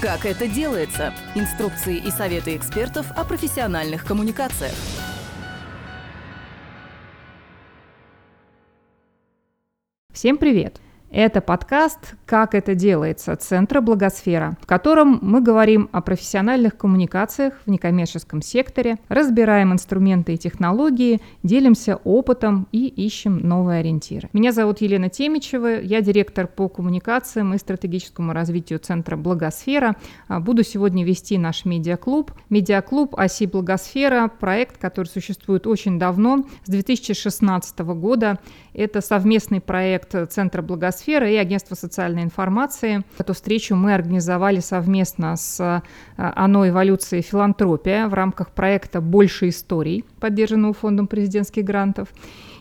Как это делается? Инструкции и советы экспертов о профессиональных коммуникациях. Всем привет! Это подкаст «Как это делается» Центра Благосфера, в котором мы говорим о профессиональных коммуникациях в некоммерческом секторе, разбираем инструменты и технологии, делимся опытом и ищем новые ориентиры. Меня зовут Елена Темичева, я директор по коммуникациям и стратегическому развитию Центра Благосфера. А, буду сегодня вести наш медиаклуб. Медиаклуб «Оси Благосфера» – проект, который существует очень давно, с 2016 года. Это совместный проект Центра Благосфера и Агентства социальной информации. Эту встречу мы организовали совместно с э, ОНО «Эволюция и филантропия» в рамках проекта «Больше историй», поддержанного Фондом президентских грантов.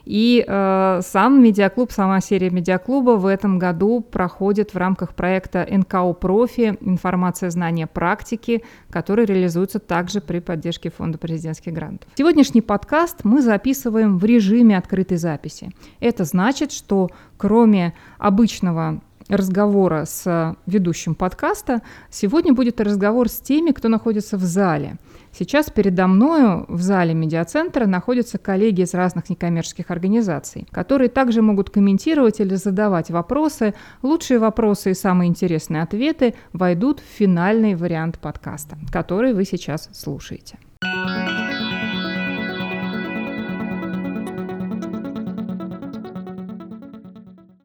И э, сам медиаклуб, сама серия медиаклуба в этом году проходит в рамках проекта НКО «Профи. Информация, знания, практики», который реализуется также при поддержке Фонда президентских грантов. Сегодняшний подкаст мы записываем в режиме открытой записи. Это значит, что кроме обычного разговора с ведущим подкаста, сегодня будет разговор с теми, кто находится в зале. Сейчас передо мною в зале медиацентра находятся коллеги из разных некоммерческих организаций, которые также могут комментировать или задавать вопросы. Лучшие вопросы и самые интересные ответы войдут в финальный вариант подкаста, который вы сейчас слушаете.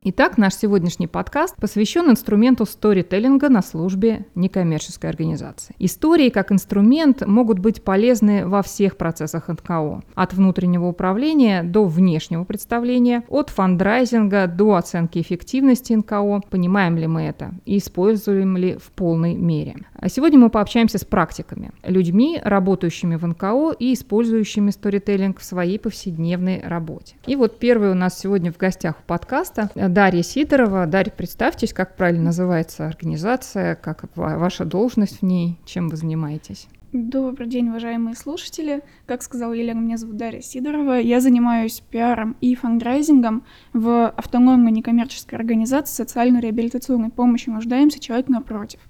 Итак, наш сегодняшний подкаст посвящен инструменту сторителлинга на службе некоммерческой организации. Истории как инструмент могут быть полезны во всех процессах НКО, от внутреннего управления до внешнего представления, от фандрайзинга до оценки эффективности НКО, понимаем ли мы это и используем ли в полной мере. А сегодня мы пообщаемся с практиками, людьми, работающими в НКО и использующими сторителлинг в своей повседневной работе. И вот первый у нас сегодня в гостях у подкаста Дарья Сидорова. Дарья, представьтесь, как правильно называется организация, как ваша должность в ней, чем вы занимаетесь? Добрый день, уважаемые слушатели. Как сказала Елена, меня зовут Дарья Сидорова. Я занимаюсь пиаром и фандрайзингом в автономной некоммерческой организации социально-реабилитационной помощи нуждаемся человек напротив.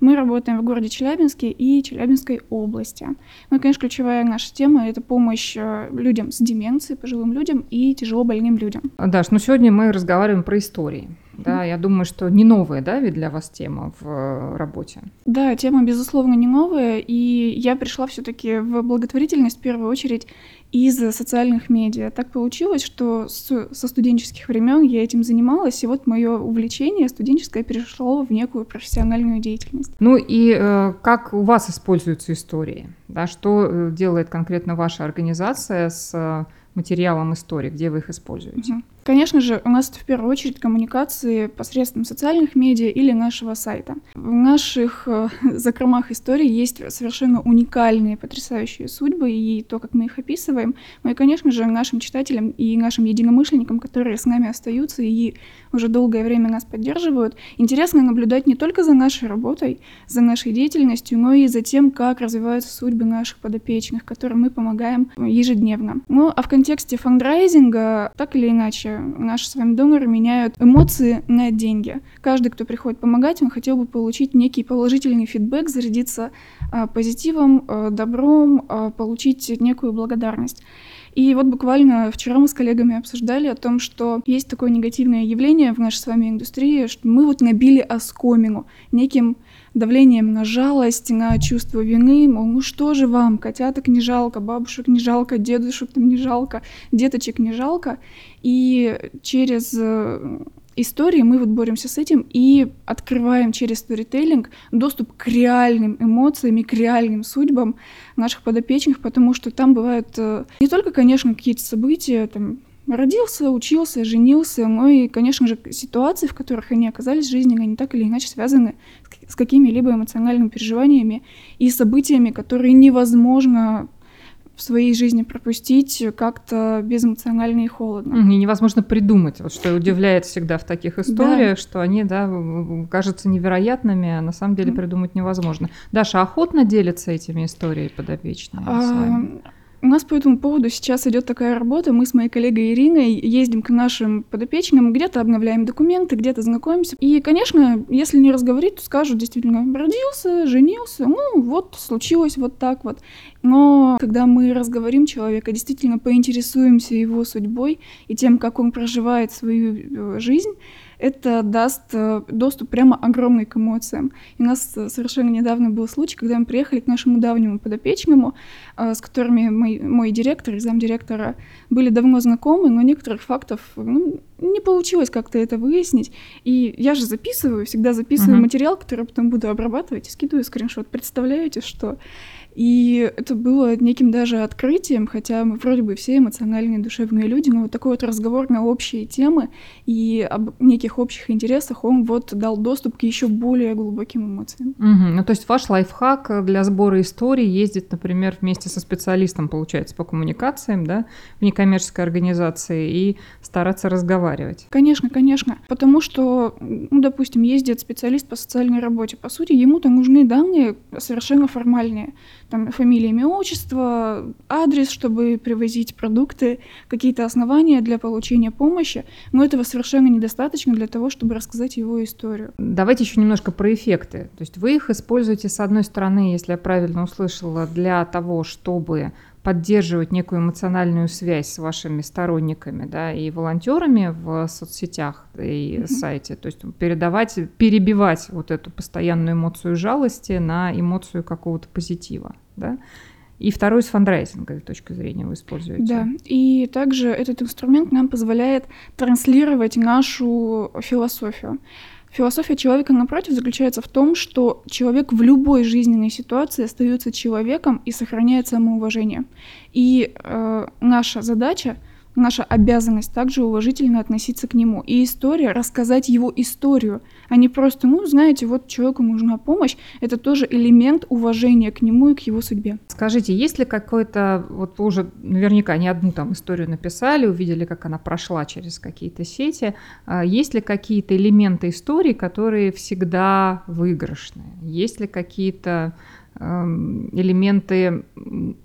Мы работаем в городе Челябинске и Челябинской области. Ну и, конечно, ключевая наша тема — это помощь э, людям с деменцией, пожилым людям и тяжело больным людям. Даш, ну сегодня мы разговариваем про истории. Да, я думаю, что не новая, да, ведь для вас тема в э, работе. Да, тема, безусловно, не новая, и я пришла все-таки в благотворительность в первую очередь из социальных медиа. Так получилось, что с, со студенческих времен я этим занималась, и вот мое увлечение студенческое перешло в некую профессиональную деятельность. Ну и э, как у вас используются истории? Да, что э, делает конкретно ваша организация с э, материалом истории, где вы их используете? Угу. Конечно же, у нас это в первую очередь коммуникации посредством социальных медиа или нашего сайта. В наших э, закромах истории есть совершенно уникальные, потрясающие судьбы и то, как мы их описываем. И, конечно же, нашим читателям и нашим единомышленникам, которые с нами остаются и уже долгое время нас поддерживают, интересно наблюдать не только за нашей работой, за нашей деятельностью, но и за тем, как развиваются судьбы наших подопечных, которым мы помогаем ежедневно. Ну а в контексте фандрайзинга, так или иначе, наши с вами доноры меняют эмоции на деньги. Каждый, кто приходит помогать, он хотел бы получить некий положительный фидбэк, зарядиться а, позитивом, а, добром, а, получить некую благодарность. И вот буквально вчера мы с коллегами обсуждали о том, что есть такое негативное явление в нашей с вами индустрии, что мы вот набили оскомину неким давлением на жалость, на чувство вины, мол, ну что же вам, котяток не жалко, бабушек не жалко, дедушек там не жалко, деточек не жалко. И через э, истории мы вот боремся с этим и открываем через сторителлинг доступ к реальным эмоциям и к реальным судьбам наших подопечных, потому что там бывают э, не только, конечно, какие-то события, там, родился, учился, женился, но и, конечно же, ситуации, в которых они оказались в жизни, они так или иначе связаны с какими-либо эмоциональными переживаниями и событиями, которые невозможно в своей жизни пропустить как-то безэмоционально и холодно. И невозможно придумать, вот что удивляет всегда в таких историях, да. что они, да, кажутся невероятными, а на самом деле придумать невозможно. Даша охотно делится этими историями подопечными а, с вами? У нас по этому поводу сейчас идет такая работа. Мы с моей коллегой Ириной ездим к нашим подопечным, где-то обновляем документы, где-то знакомимся. И, конечно, если не разговорить, то скажут действительно, родился, женился, ну вот, случилось вот так вот. Но когда мы разговорим человека, действительно поинтересуемся его судьбой и тем, как он проживает свою э, жизнь, это даст э, доступ прямо огромный к эмоциям. И у нас э, совершенно недавно был случай, когда мы приехали к нашему давнему подопечному, с которыми мой, мой директор и замдиректора были давно знакомы, но некоторых фактов ну, не получилось как-то это выяснить. И я же записываю, всегда записываю uh-huh. материал, который потом буду обрабатывать и скидываю скриншот. Представляете, что и это было неким даже открытием, хотя мы вроде бы все эмоциональные, душевные люди, но вот такой вот разговор на общие темы и об неких общих интересах, он вот дал доступ к еще более глубоким эмоциям. Угу. Ну, то есть ваш лайфхак для сбора историй ездить, например, вместе со специалистом, получается, по коммуникациям, да, в некоммерческой организации и стараться разговаривать. Конечно, конечно. Потому что, ну, допустим, ездит специалист по социальной работе. По сути, ему-то нужны данные совершенно формальные там фамилия, имя, отчество, адрес, чтобы привозить продукты, какие-то основания для получения помощи, но этого совершенно недостаточно для того, чтобы рассказать его историю. Давайте еще немножко про эффекты. То есть вы их используете, с одной стороны, если я правильно услышала, для того, чтобы поддерживать некую эмоциональную связь с вашими сторонниками да, и волонтерами в соцсетях и mm-hmm. сайте. То есть передавать, перебивать вот эту постоянную эмоцию жалости на эмоцию какого-то позитива. Да? И второй с фандрайзинговой точки зрения вы используете. Да, и также этот инструмент нам позволяет транслировать нашу философию. Философия человека напротив заключается в том, что человек в любой жизненной ситуации остается человеком и сохраняет самоуважение. И э, наша задача наша обязанность также уважительно относиться к нему. И история, рассказать его историю, а не просто, ну, знаете, вот человеку нужна помощь, это тоже элемент уважения к нему и к его судьбе. Скажите, есть ли какой-то, вот вы уже наверняка не одну там историю написали, увидели, как она прошла через какие-то сети, а есть ли какие-то элементы истории, которые всегда выигрышные? Есть ли какие-то элементы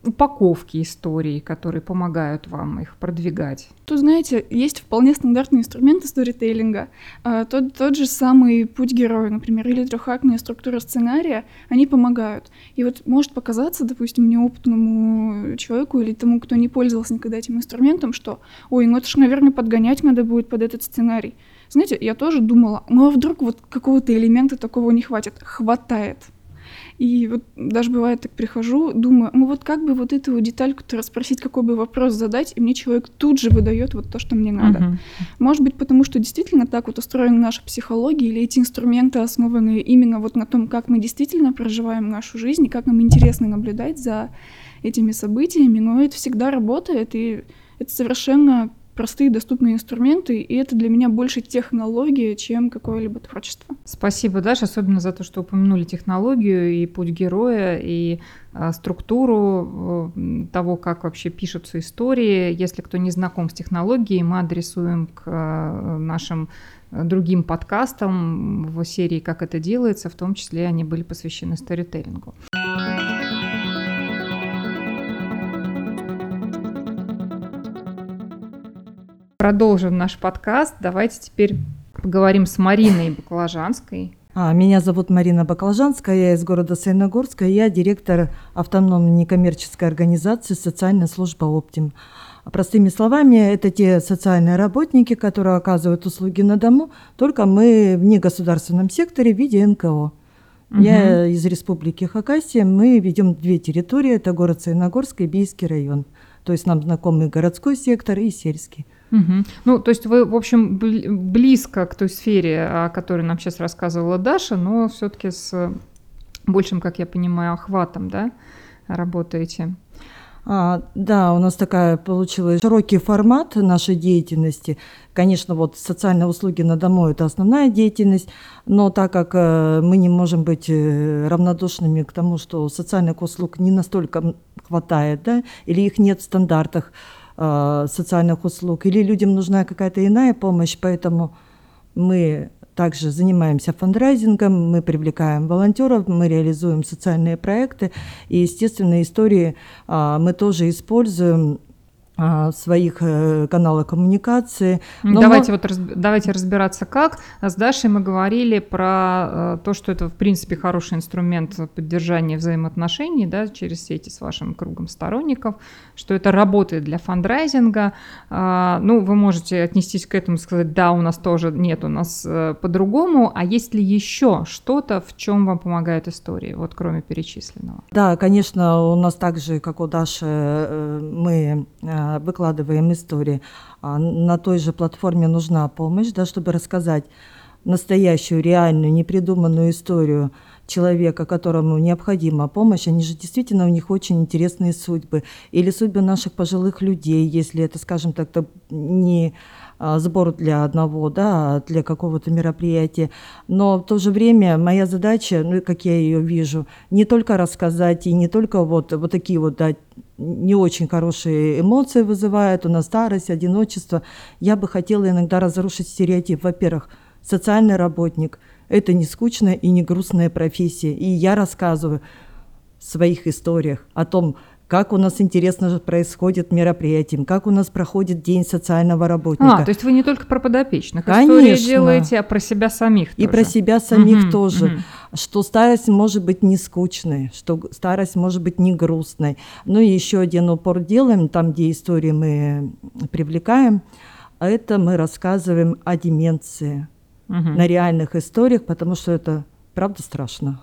упаковки историй, которые помогают вам их продвигать? Тут, знаете, есть вполне стандартный инструмент сторителлинга. А, тот, тот же самый путь героя, например, или трехактная структура сценария, они помогают. И вот может показаться, допустим, неопытному человеку или тому, кто не пользовался никогда этим инструментом, что, ой, ну это же, наверное, подгонять надо будет под этот сценарий. Знаете, я тоже думала, ну а вдруг вот какого-то элемента такого не хватит? Хватает. И вот даже бывает так прихожу, думаю, ну вот как бы вот эту детальку-то расспросить, какой бы вопрос задать, и мне человек тут же выдает вот то, что мне надо. Uh-huh. Может быть, потому что действительно так вот устроена наша психология, или эти инструменты основаны именно вот на том, как мы действительно проживаем нашу жизнь, и как нам интересно наблюдать за этими событиями, но это всегда работает, и это совершенно простые доступные инструменты, и это для меня больше технология, чем какое-либо творчество. Спасибо, Даша, особенно за то, что упомянули технологию и путь героя, и а, структуру э, того, как вообще пишутся истории. Если кто не знаком с технологией, мы адресуем к э, нашим другим подкастам в серии «Как это делается», в том числе они были посвящены сторителлингу. Продолжим наш подкаст. Давайте теперь поговорим с Мариной Баклажанской. А, меня зовут Марина Баклажанская, я из города Саяногорска, я директор автономной некоммерческой организации «Социальная служба «Оптим». Простыми словами, это те социальные работники, которые оказывают услуги на дому, только мы в негосударственном секторе в виде НКО. Угу. Я из республики Хакасия, мы ведем две территории, это город Саяногорск и Бийский район. То есть нам знакомы городской сектор и сельский. Угу. Ну, то есть вы, в общем, близко к той сфере, о которой нам сейчас рассказывала Даша, но все-таки с большим, как я понимаю, охватом, да, работаете. А, да, у нас такая получилась широкий формат нашей деятельности. Конечно, вот социальные услуги на дому – это основная деятельность, но так как э, мы не можем быть э, равнодушными к тому, что социальных услуг не настолько хватает, да, или их нет в стандартах, социальных услуг, или людям нужна какая-то иная помощь, поэтому мы также занимаемся фандрайзингом, мы привлекаем волонтеров, мы реализуем социальные проекты, и, естественно, истории а, мы тоже используем в своих э, каналах коммуникации. Но давайте, мы... вот, разб... давайте разбираться как. С Дашей мы говорили про э, то, что это, в принципе, хороший инструмент поддержания взаимоотношений да, через сети с вашим кругом сторонников, что это работает для фандрайзинга. А, ну, вы можете отнестись к этому и сказать, да, у нас тоже нет, у нас э, по-другому. А есть ли еще что-то, в чем вам помогает история, вот кроме перечисленного? Да, конечно, у нас также, как у Даши, мы выкладываем истории. А на той же платформе нужна помощь, да, чтобы рассказать настоящую, реальную, непридуманную историю человека, которому необходима помощь, они же действительно у них очень интересные судьбы. Или судьбы наших пожилых людей, если это, скажем так, не сбор для одного, да, а для какого-то мероприятия. Но в то же время моя задача, ну, как я ее вижу, не только рассказать и не только вот, вот такие вот да, не очень хорошие эмоции вызывает, у нас старость, одиночество. Я бы хотела иногда разрушить стереотип. Во-первых, социальный работник – это не скучная и не грустная профессия. И я рассказываю в своих историях о том, как у нас интересно происходит мероприятие, как у нас проходит день социального работника. А, то есть вы не только про подопечных Конечно. делаете, а про себя самих И тоже. про себя самих угу, тоже. Угу. Что старость может быть не скучной, что старость может быть не грустной. Ну и еще один упор делаем, там, где истории мы привлекаем, а это мы рассказываем о деменции угу. на реальных историях, потому что это правда страшно.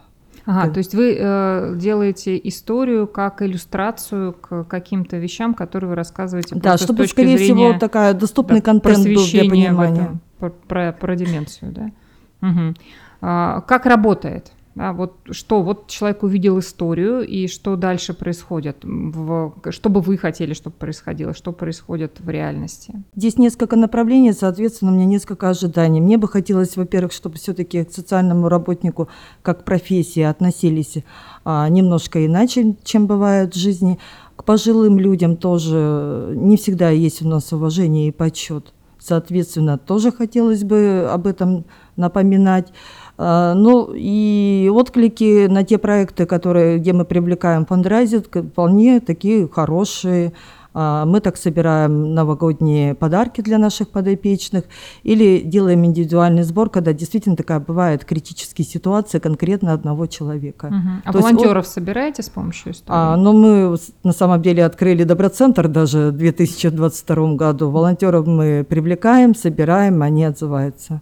Ага, да. то есть вы э, делаете историю как иллюстрацию к каким-то вещам, которые вы рассказываете. Да, чтобы, скорее всего, такая доступный да, контент был для понимания. Этом, про, про, про деменцию, да. Угу. А, как работает? Да, вот что, вот человек увидел историю, и что дальше происходит? В, что бы вы хотели, чтобы происходило? Что происходит в реальности? Здесь несколько направлений, соответственно, у меня несколько ожиданий. Мне бы хотелось, во-первых, чтобы все-таки к социальному работнику как профессии относились а, немножко иначе, чем бывает в жизни. К пожилым людям тоже не всегда есть у нас уважение и почет. Соответственно, тоже хотелось бы об этом напоминать. А, ну и отклики на те проекты, которые, где мы привлекаем фандрайзинг, вполне такие хорошие. А, мы так собираем новогодние подарки для наших подопечных или делаем индивидуальный сбор, когда действительно такая бывает критическая ситуация конкретно одного человека. Угу. А То волонтеров есть, собираете с помощью истории? А, ну, мы на самом деле открыли Доброцентр даже в 2022 году. Волонтеров мы привлекаем, собираем, они отзываются.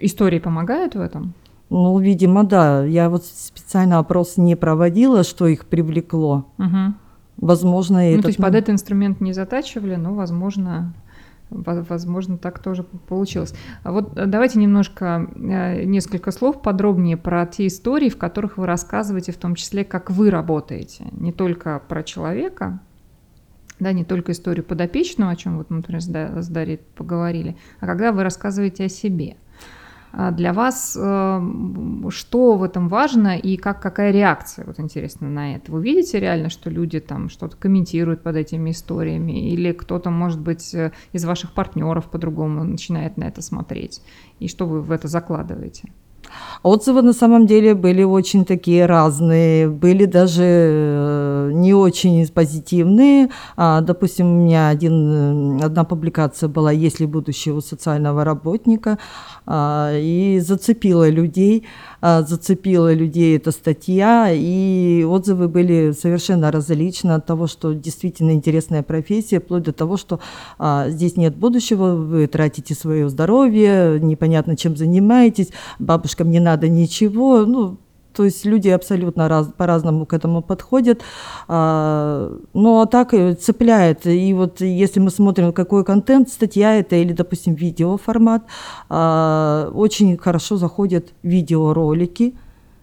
Истории помогают в этом? Ну, видимо, да. Я вот специально опрос не проводила, что их привлекло. Угу. Возможно, ну, это... то есть под этот инструмент не затачивали, но, возможно, возможно, так тоже получилось. А вот э, давайте немножко, э, несколько слов подробнее про те истории, в которых вы рассказываете, в том числе, как вы работаете. Не только про человека, да, не только историю подопечного, о чем вот мы, например, с Дарьей поговорили, а когда вы рассказываете о себе. А для вас эм, что в этом важно и как, какая реакция, вот интересно, на это? Вы видите реально, что люди там что-то комментируют под этими историями или кто-то, может быть, э, из ваших партнеров по-другому начинает на это смотреть? И что вы в это закладываете? Отзывы на самом деле были очень такие разные, были даже э, не очень позитивные. А, допустим, у меня один, э, одна публикация была «Есть ли будущее у социального работника?» А, и зацепила людей, а, зацепила людей эта статья, и отзывы были совершенно различны от того, что действительно интересная профессия, вплоть до того, что здесь нет будущего, вы тратите свое здоровье, непонятно чем занимаетесь, бабушкам не надо ничего, ну, то есть люди абсолютно раз, по-разному к этому подходят. А, ну, а так цепляет. И вот если мы смотрим, какой контент, статья это или, допустим, видеоформат, а, очень хорошо заходят видеоролики.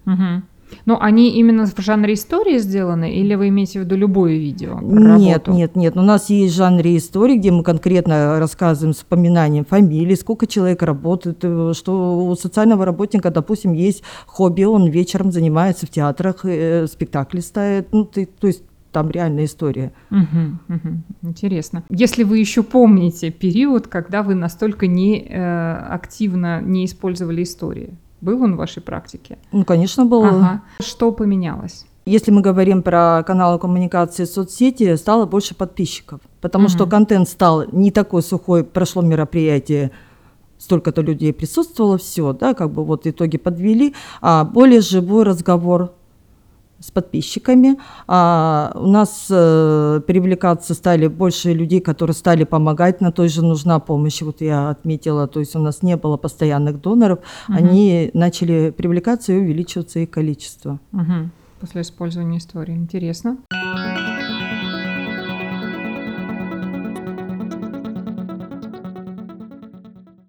Угу. Ну, они именно в жанре истории сделаны, или вы имеете в виду любое видео? Нет, нет, нет. У нас есть жанр истории, где мы конкретно рассказываем с упоминанием фамилии, сколько человек работает, э, что у социального работника, допустим, есть хобби, он вечером занимается в театрах, э, спектакли ставит. Ну, ты, то есть там реальная история. Мгм, мгм. Интересно. Если вы еще помните период, когда вы настолько не э, активно не использовали истории, был он в вашей практике? Ну, конечно, было. Ага. Что поменялось? Если мы говорим про каналы коммуникации соцсети, стало больше подписчиков, потому что Мгм. контент стал не такой сухой, прошло мероприятие, столько-то людей присутствовало, все, да, как бы вот итоги подвели, а более живой разговор с подписчиками. А у нас э, привлекаться стали больше людей, которые стали помогать, на той же нужна помощь, вот я отметила, то есть у нас не было постоянных доноров, Мгм. они начали привлекаться и увеличиваться их количество. Мгм. После использования истории. Интересно.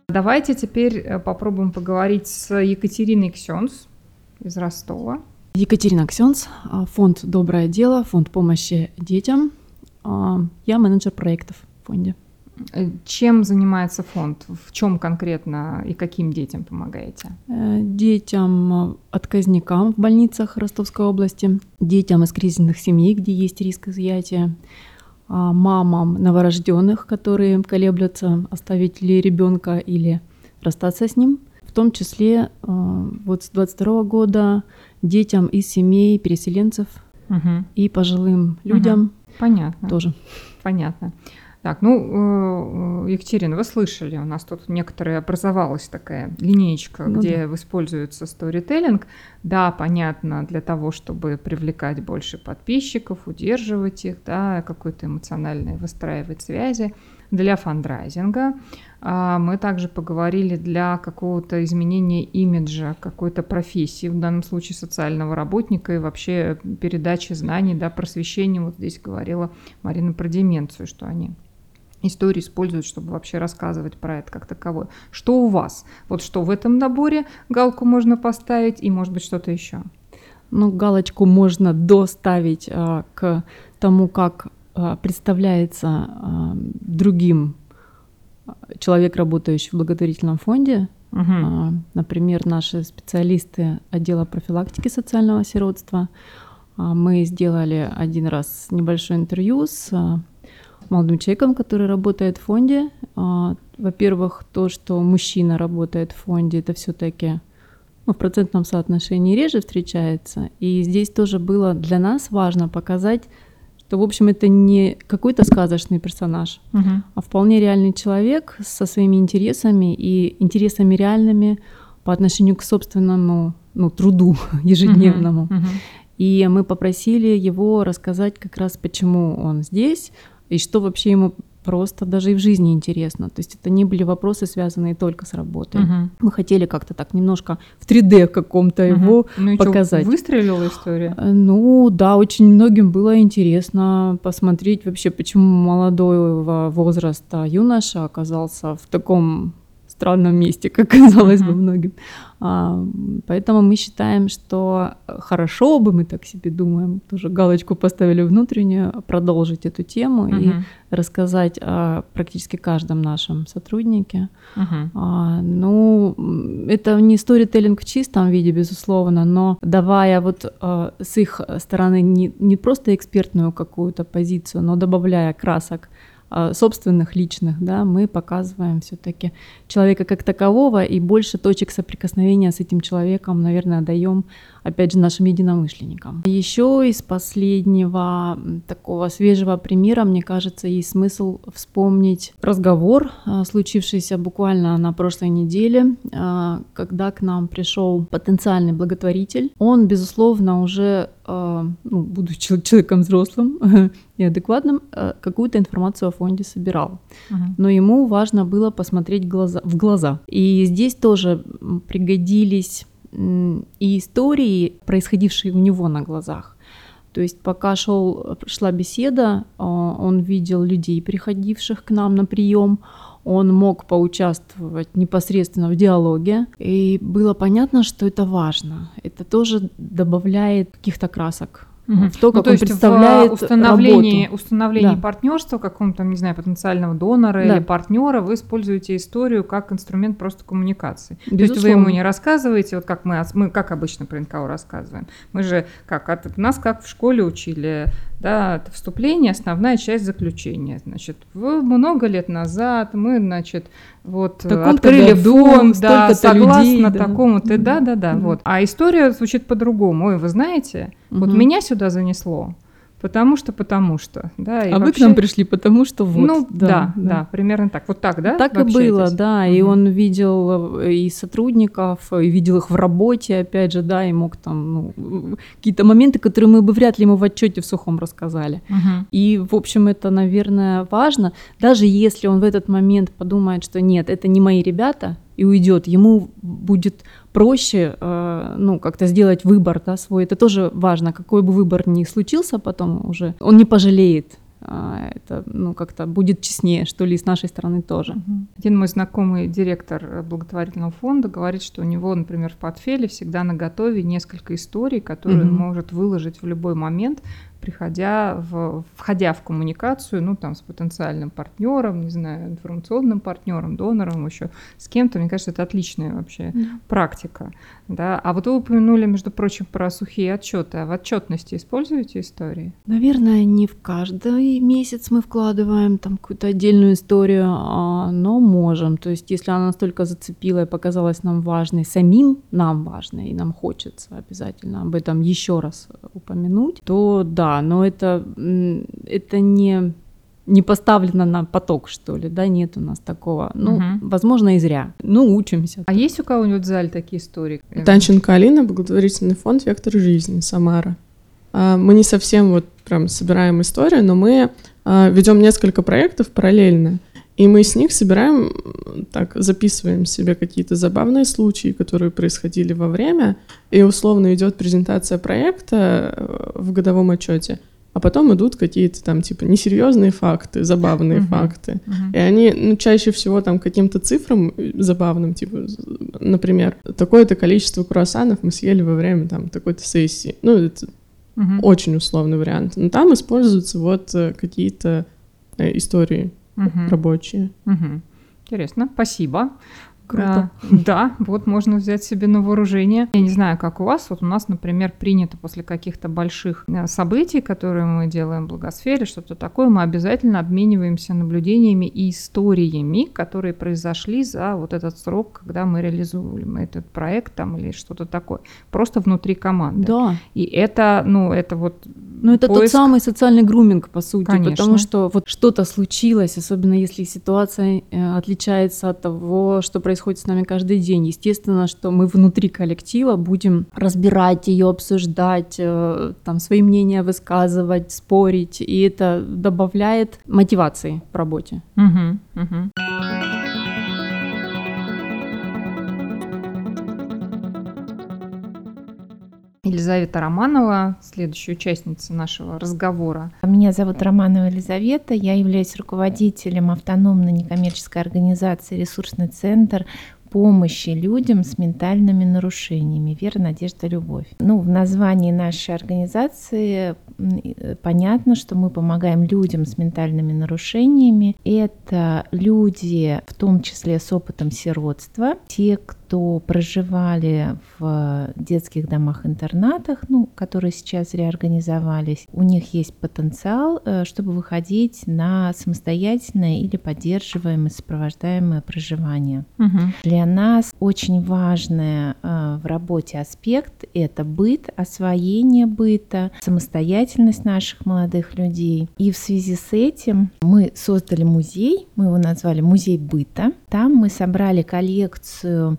Давайте теперь э, попробуем поговорить с Екатериной Ксенс из Ростова. Екатерина Ксенс, а, фонд «Доброе дело», фонд помощи детям. А, Я менеджер проектов в фонде. Э, Чем занимается фонд? В чем конкретно и каким детям помогаете? Э, Детям, а, отказникам в больницах Ростовской области, детям из кризисных семей, где есть риск изъятия, мамам новорожденных, которые колеблются, оставить ли ребенка или расстаться с ним. В том числе вот с 22 года детям из семей переселенцев Мгм. и пожилым людям Понятно. тоже. Понятно. Так, ну, э, Екатерина, вы слышали, у нас тут некоторая образовалась такая линеечка, Ну где используется сторителлинг. Да, понятно, для того, чтобы привлекать больше подписчиков, удерживать их, да, какой-то эмоциональной выстраивать связи. Для фандрайзинга мы также поговорили для какого-то изменения имиджа какой-то профессии, в данном случае социального работника и вообще передачи знаний, да, просвещения. Вот здесь говорила Марина про деменцию, что они истории используют, чтобы вообще рассказывать про это как таковое. Что у вас? Вот что в этом наборе галку можно поставить и, может быть, что-то еще? Ну, галочку можно доставить а, к тому, как а, представляется а, другим а, человек, работающий в благотворительном фонде. А, Например, наши специалисты отдела профилактики социального сиротства. А, Мы сделали один раз небольшое интервью с а, молодым человеком, который работает в фонде. Во-первых, то, что мужчина работает в фонде, это все-таки ну, в процентном соотношении реже встречается. И здесь тоже было для нас важно показать, что, в общем, это не какой-то сказочный персонаж, Мгм. а вполне реальный человек со своими интересами и интересами реальными по отношению к собственному ну, труду ежедневному. Мгм. И мы попросили его рассказать как раз, почему он здесь и что вообще ему просто даже и в жизни интересно. То есть это не были вопросы, связанные только с работой. Мгм. Мы хотели как-то так немножко в 3D каком-то его. Ну показать. выстрелила история? Э, Ну да, очень многим было интересно посмотреть вообще, почему молодого возраста юноша оказался в таком странном месте, как казалось бы многим. А, Поэтому мы считаем, что хорошо бы, мы так себе думаем, тоже галочку поставили внутреннюю, продолжить эту тему и рассказать о практически каждом нашем сотруднике. А, ну, это не сторителлинг в чистом виде, безусловно, но давая вот а, с их стороны не, не просто экспертную какую-то позицию, но добавляя красок собственных личных, да, мы показываем все-таки человека как такового и больше точек соприкосновения с этим человеком, наверное, даем, опять же, нашим единомышленникам. Еще из последнего такого свежего примера, мне кажется, есть смысл вспомнить разговор, а, случившийся буквально на прошлой неделе, а, когда к нам пришел потенциальный благотворитель. Он, безусловно, уже, а, ну, будучи человеком взрослым и адекватным, какую-то информацию о фонде собирал Мгм. но ему важно было посмотреть глаза, в глаза. И здесь тоже пригодились и истории, происходившие у него на глазах. То есть пока шел, шла беседа, а, он видел людей, приходивших к нам на прием, он мог поучаствовать непосредственно в диалоге, и было понятно, что это важно. Это тоже добавляет каких-то красок В то, Ну, как то он есть представляет в установлении, работу. установлении Да. партнерства какого-то, не знаю, потенциального донора Да. или партнера, вы используете историю как инструмент просто коммуникации. То есть вы Безусловно. ему не рассказываете, вот как мы, мы как обычно про НКО рассказываем. Мы же как от, нас как в школе учили, да, это вступление, основная часть заключения. Значит, много лет назад мы, значит, вот открыли фонд, да, согласно людей, да. такому-то, да, да, да, Да. вот. А история звучит по-другому. Ой, вы знаете, вот Мгм. меня сюда занесло, потому что, потому что, да. и А вы к вообще- нам пришли, потому что вот. ну да, да, примерно так. Вот так, да? Так и было, да. И он видел э, и сотрудников, и видел их в работе, опять же, да, и мог там ну, какие-то моменты, которые мы бы вряд ли ему в отчете в сухом рассказали. Мгм. И, в общем, это, наверное, важно. Даже если он в этот момент подумает, что нет, это не мои ребята, и уйдет, ему будет проще, э, ну, как-то сделать выбор, да, свой. Это тоже важно, какой бы выбор ни случился потом уже, он не пожалеет. А, Это, ну, как-то будет честнее, что ли, с нашей стороны тоже. Один мой знакомый директор благотворительного фонда говорит, что у него, например, в портфеле всегда на готове несколько историй, которые он Мгм. может выложить в любой момент, приходя в, входя в коммуникацию, ну, там, с потенциальным партнером, не знаю, информационным партнером, донором, еще с кем-то. Мне кажется, это отличная вообще практика. Да? А вот вы упомянули, между прочим, про сухие отчеты. А в отчетности используете истории? Наверное, не в каждый месяц мы вкладываем там какую-то отдельную историю, а, но можем. То есть, если она настолько зацепила и показалась нам важной, самим нам важной, и нам хочется обязательно об этом еще раз упомянуть, то да, но это, это не не поставлено на поток, что ли, да, нет у нас такого. Ну, Мгм. возможно, и зря. Ну, учимся. А есть у кого-нибудь в зале такие истории? Танченко Алина, благотворительный фонд «Вектор жизни», Самара. А, Мы не совсем вот прям собираем историю, но мы а, ведем несколько проектов параллельно, и мы с них собираем, так, записываем себе какие-то забавные случаи, которые происходили во время, и условно идет презентация проекта э, в годовом отчете, а потом идут какие-то там типа несерьезные факты, забавные Мгм. факты. Мгм. И они, ну, чаще всего там каким-то цифрам э, забавным, типа, например, такое-то количество круассанов мы съели во время там такой-то сессии. Ну, это Мгм. очень условный вариант. Но там используются вот э, какие-то истории Мгм. рабочие. Мгм. Интересно, спасибо. Круто. Да, да, вот можно взять себе на вооружение. Я не знаю, как у вас. Вот у нас, например, принято после каких-то больших э, событий, которые мы делаем в благосфере, что-то такое, мы обязательно обмениваемся наблюдениями и историями, которые произошли за вот этот срок, когда мы реализуем этот проект там или что-то такое. Просто внутри команды. Да. И это, ну, это вот Ну, это тот поиск. самый социальный груминг, по сути, Конечно. потому что вот что-то случилось, особенно если ситуация э, отличается от того, что происходит с нами каждый день. Естественно, что мы внутри коллектива будем разбирать ее, обсуждать, э, там свои мнения высказывать, спорить, и это добавляет мотивации в работе. Мгм, мгм. Елизавета Романова, следующая участница нашего разговора. Меня зовут Романова Елизавета, я являюсь руководителем автономной некоммерческой организации «Ресурсный центр» помощи людям с ментальными нарушениями «Вера, надежда, любовь». Ну, в названии нашей организации э, понятно, что мы помогаем людям с ментальными нарушениями. Это люди, в том числе с опытом сиротства, те, кто проживали в детских домах-интернатах, ну, которые сейчас реорганизовались, у них есть потенциал, э, чтобы выходить на самостоятельное или поддерживаемое, сопровождаемое проживание. Мгм. Для нас очень важный э, в работе аспект – это быт, освоение быта, самостоятельность наших молодых людей. И в связи с этим мы создали музей, мы его назвали «Музей быта». Там мы собрали коллекцию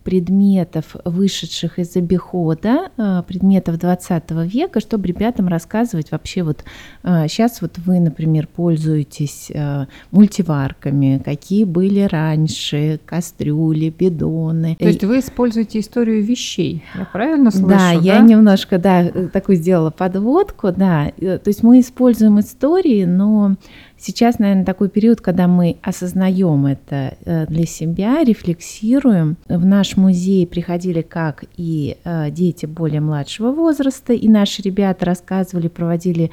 предметов, вышедших из обихода, э, предметов 20 века, чтобы ребятам рассказывать вообще вот сейчас вот вы, например, пользуетесь э, мультиварками, какие были раньше, кастрюли, бидоны. То есть вы используете историю вещей, я правильно слышу? Да, я немножко, да, такую сделала подводку, да. То есть мы используем истории, но сейчас, наверное, такой период, когда мы осознаем это э, для себя, рефлексируем. В нашем наш музей приходили как и э, дети более младшего возраста, и наши ребята рассказывали, проводили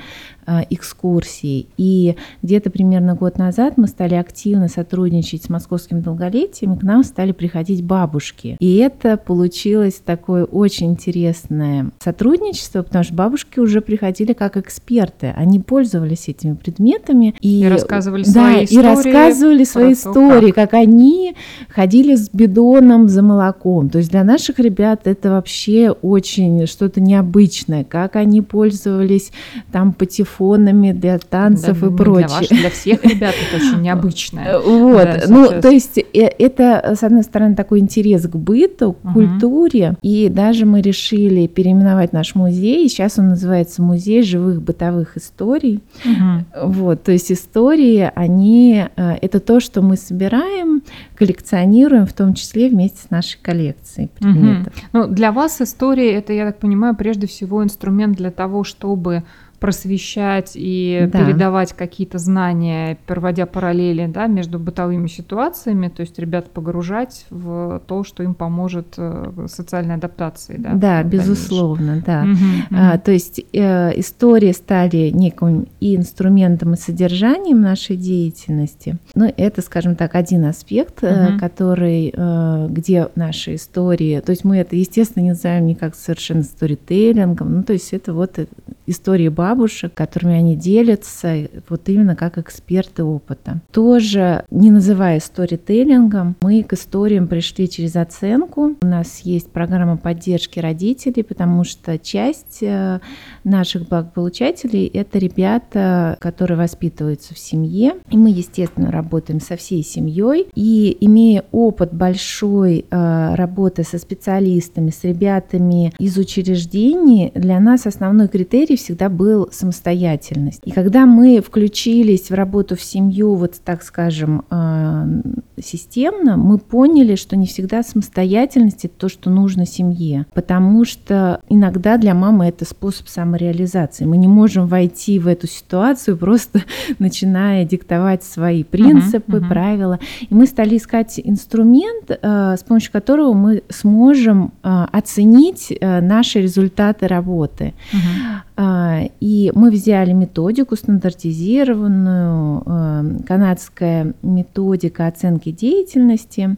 э, экскурсии. И где-то примерно год назад мы стали активно сотрудничать с московским долголетием, и к нам стали приходить бабушки. И это получилось такое очень интересное сотрудничество, потому что бабушки уже приходили как эксперты, они пользовались этими предметами И рассказывали да, свои и истории рассказывали про свои то, истории, как. они ходили с бидоном за молоком. То есть для наших ребят это вообще очень что-то необычное, как они пользовались там патефонами для танцев Да, и не прочее. Для, ваш- для всех ребят это очень необычное. Вот, Да, ну, то есть э, это, с одной стороны, такой интерес к быту, к Мгм. культуре, и даже мы решили переименовать наш музей, сейчас он называется «Музей живых бытовых историй». Мгм. Вот, то есть истории, они, э, это то, что мы собираем, коллекционируем, в том числе вместе с нашей коллекцией предметов. Ну, для вас история это, я так понимаю, прежде всего инструмент для того, чтобы просвещать и Да. передавать какие-то знания, проводя параллели да, между бытовыми ситуациями, то есть ребят погружать в то, что им поможет э, социальной адаптации. Да, Да, безусловно, да. Мгм, А, то есть э, истории стали неким и инструментом, и содержанием нашей деятельности. Ну, это, скажем так, один аспект, Мгм. который, э, где наши истории, то есть мы это, естественно, не называем никак совершенно сторителлингом, ну, то есть это вот э, истории бабушек, которыми они делятся, вот именно как эксперты опыта. Тоже, не называя сторителлингом, мы к историям пришли через оценку. У нас есть программа поддержки родителей, потому что часть э, наших благополучателей — это ребята, которые воспитываются в семье. И мы, естественно, работаем со всей семьей. И имея опыт большой э, работы со специалистами, с ребятами из учреждений, для нас основной критерий всегда был самостоятельность. И когда мы включились в работу в семью, вот так скажем, э, системно, мы поняли, что не всегда самостоятельность это то, что нужно семье. Потому что иногда для мамы это способ самореализации. Мы не можем войти в эту ситуацию просто начиная диктовать свои принципы, мгм. правила. И мы стали искать инструмент, э, с помощью которого мы сможем э, оценить наши результаты работы. Мгм. А, И мы взяли методику стандартизированную, э, канадская методика оценки деятельности.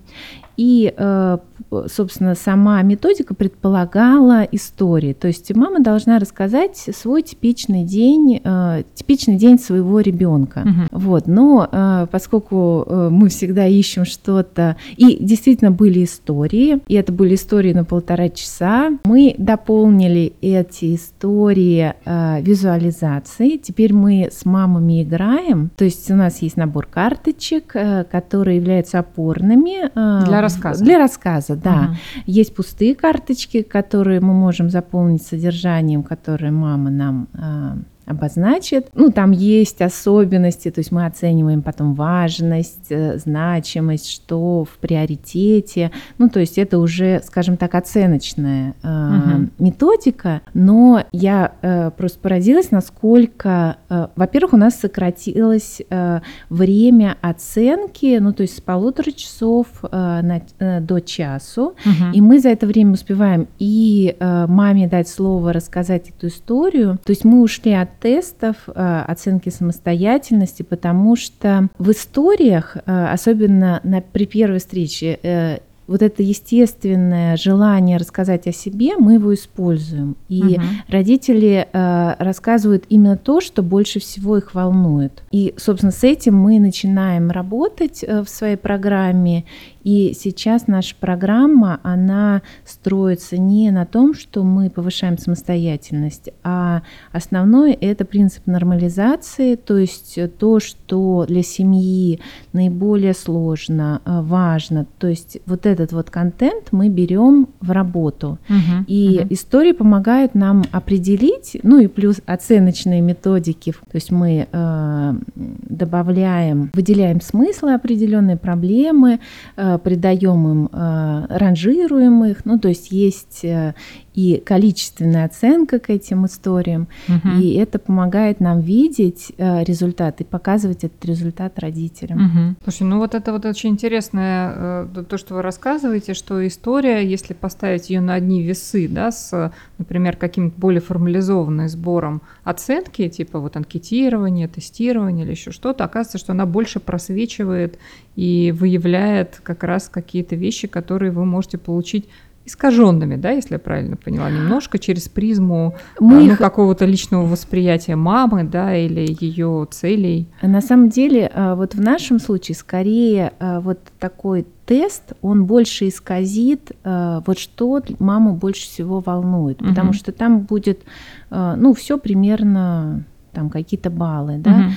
И, э, собственно, сама методика предполагала истории. То есть мама должна рассказать свой типичный день, э, типичный день своего ребенка. Мгм. Вот, но э, поскольку мы всегда ищем что-то, и действительно были истории, и это были истории на полтора часа, мы дополнили эти истории визуализацией. Теперь мы с мамами играем, то есть у нас есть набор карточек, которые являются опорными Для рассказа. Для рассказа, да. Мгм. Есть пустые карточки, которые мы можем заполнить содержанием, которое мама нам а, обозначит. Ну, там есть особенности, то есть мы оцениваем потом важность, э, значимость, что в приоритете. Ну, то есть это уже, скажем так, оценочная э, Мгм. методика, но я э, просто поразилась, насколько, э, во-первых, у нас сократилось э, время оценки, ну, то есть с полутора часов э, на- э, до часу, Мгм. и мы за это время успеваем и э, маме дать слово, рассказать эту историю. То есть мы ушли от тестов э, оценки самостоятельности, потому что в историях, э, особенно на, при первой встрече, э, вот это естественное желание рассказать о себе, мы его используем. И Мгм. родители э, рассказывают именно то, что больше всего их волнует. И, собственно, с этим мы начинаем работать э, в своей программе. И сейчас наша программа, она строится не на том, что мы повышаем самостоятельность, а основное это принцип нормализации, то есть то, что для семьи наиболее сложно, э, важно. То есть вот этот вот контент мы берем в работу. Мгм. И Мгм. истории помогают нам определить, ну и плюс оценочные методики. То есть мы э, добавляем, выделяем смыслы определенные проблемы, э, придаем им, э, ранжируем их. Ну то есть есть э, и количественная оценка к этим историям. Мгм. И это помогает нам видеть э, результат и показывать этот результат родителям. Мгм. Слушай, ну вот это вот очень интересное, э, то- то, что вы рассказываете, что история, если поставить ее на одни весы, да, с, например, каким-то более формализованным сбором оценки, типа вот анкетирование, тестирование или еще что-то, оказывается, что она больше просвечивает и выявляет как раз какие-то вещи, которые вы можете получить искаженными, да, если я правильно поняла, немножко через призму Мы а, ну, их- какого-то личного восприятия мамы, да, или ее целей. На самом деле, а, вот в нашем случае скорее а, вот такой тест, он больше исказит, вот что маму больше всего волнует, потому что там будет, ну, все примерно там какие-то баллы, да. Мгм.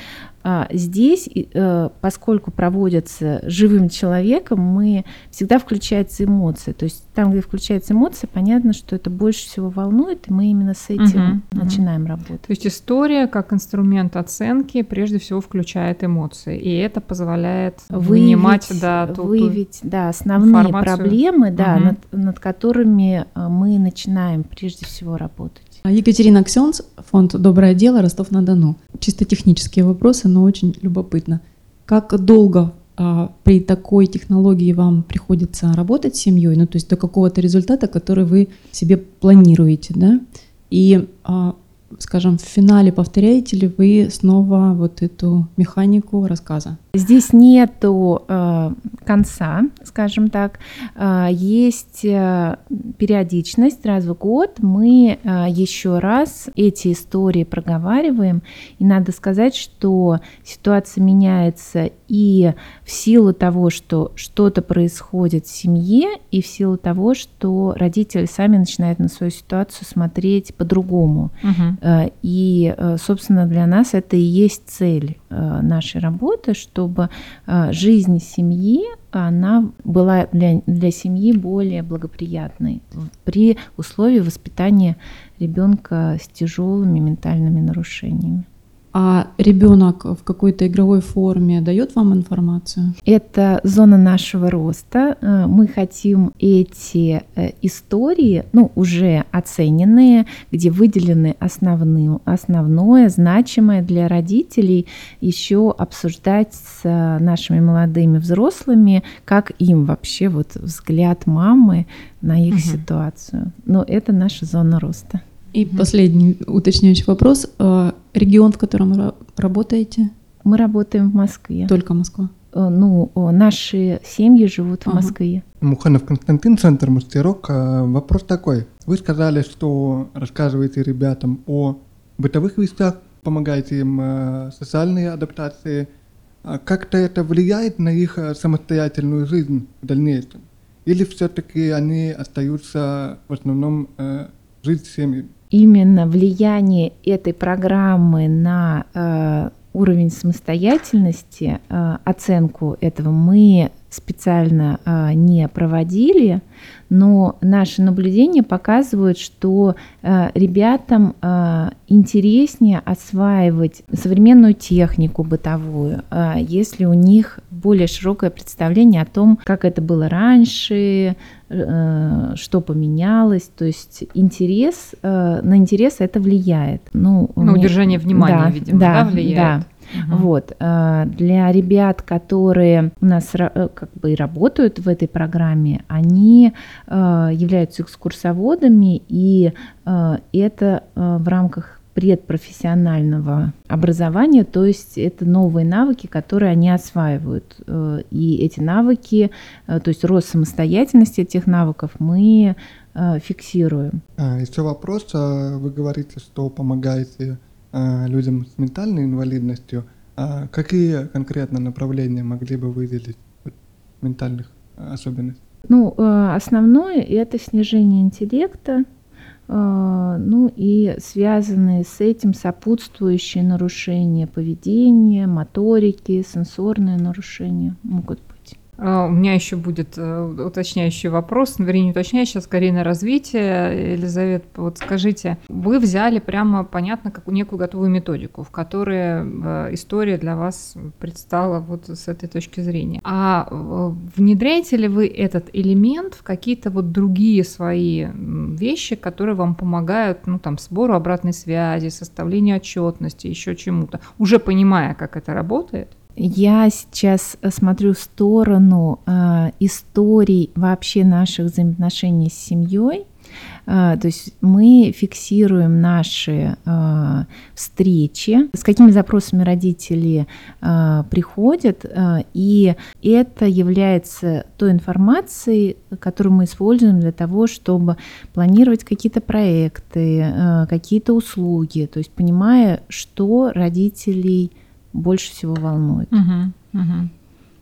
А здесь, э, поскольку проводятся живым человеком, мы всегда включаются эмоции. То есть там, где включается эмоция, понятно, что это больше всего волнует, и мы именно с этим мгм. начинаем работать. То есть история как инструмент оценки прежде всего включает эмоции, и это позволяет вынимать да, ту- ту- выявить да, основные информацию. проблемы, да, Мгм. над, над которыми а, мы начинаем прежде всего работать. Екатерина Ксенц, фонд «Доброе дело», Ростов-на-Дону. Чисто технические вопросы, но очень любопытно. Как долго а, при такой технологии вам приходится работать с семьей, ну то есть до какого-то результата, который вы себе планируете, да? И, а, скажем, в финале повторяете ли вы снова вот эту механику рассказа? Здесь нету э, конца, скажем так. Э, есть э, периодичность раз в год. Мы э, еще раз эти истории проговариваем. И надо сказать, что ситуация меняется и в силу того, что что-то происходит в семье, и в силу того, что родители сами начинают на свою ситуацию смотреть по-другому. Э, И, э, собственно, для нас это и есть цель нашей работы, чтобы э, жизнь семьи, она была для, для семьи более благоприятной при условии воспитания ребенка с тяжелыми ментальными нарушениями. А ребенок в какой-то игровой форме дает вам информацию? Это зона нашего роста. Э, Мы хотим эти э, истории, ну, уже оцененные, где выделены основные, основное, значимое для родителей, еще обсуждать с э, нашими молодыми взрослыми, как им вообще вот взгляд мамы на их Мгм. ситуацию. Но это наша зона роста. И последний уточняющий вопрос. Э, Регион, в котором ра- работаете? Мы работаем в Москве. Только Москва. Э, Ну, наши семьи живут в Ага. Москве. Муханов Константин, Центр Мастерок. А, Вопрос такой. Вы сказали, что рассказываете ребятам о бытовых вещах, помогаете им э, социальной адаптации. А Как-то это влияет на их э, самостоятельную жизнь в дальнейшем? Или все-таки они остаются в основном жить с семьей? Именно влияние этой программы на э, уровень самостоятельности, э, оценку этого мы специально э, не проводили, но наши наблюдения показывают, что э, ребятам э, интереснее осваивать современную технику бытовую, если у них более широкое представление о том, как это было раньше, э, что поменялось, то есть интерес, э, на интерес это влияет. Ну, На мне- удержание внимания, да, видимо, да, да, влияет. да. Мгм. Вот. э, Для ребят, которые у нас э, как бы и работают в этой программе, они э, являются экскурсоводами, и это в рамках предпрофессионального образования, то есть это новые навыки, которые они осваивают. И эти навыки, то есть рост самостоятельности этих навыков мы фиксируем. А, Еще вопрос. А, Вы говорите, что помогаете людям с ментальной инвалидностью. А Какие конкретно направления могли бы выделить ментальных а, особенностей? Ну, э, основное это снижение интеллекта, э, ну и связанные с этим сопутствующие нарушения поведения, моторики, сенсорные нарушения могут быть. А, У меня еще будет э, уточняющий вопрос, ну, вернее, не уточняющий, а скорее на развитие. Елизавета, вот скажите, вы взяли прямо, понятно, как некую готовую методику, в которой э, история для вас предстала вот с этой точки зрения. А э, внедряете ли вы этот элемент в какие-то вот другие свои вещи, которые вам помогают, ну, там, сбору обратной связи, составлению отчетности, еще чему-то, уже понимая, как это работает? Я сейчас э, смотрю в сторону э, историй вообще наших взаимоотношений с семьей. Э, то есть мы фиксируем наши э, встречи, с какими запросами родители э, приходят, э, и это является той информацией, которую мы используем для того, чтобы планировать какие-то проекты, э, какие-то услуги, то есть понимая, что родителей больше всего волнует. Мгм.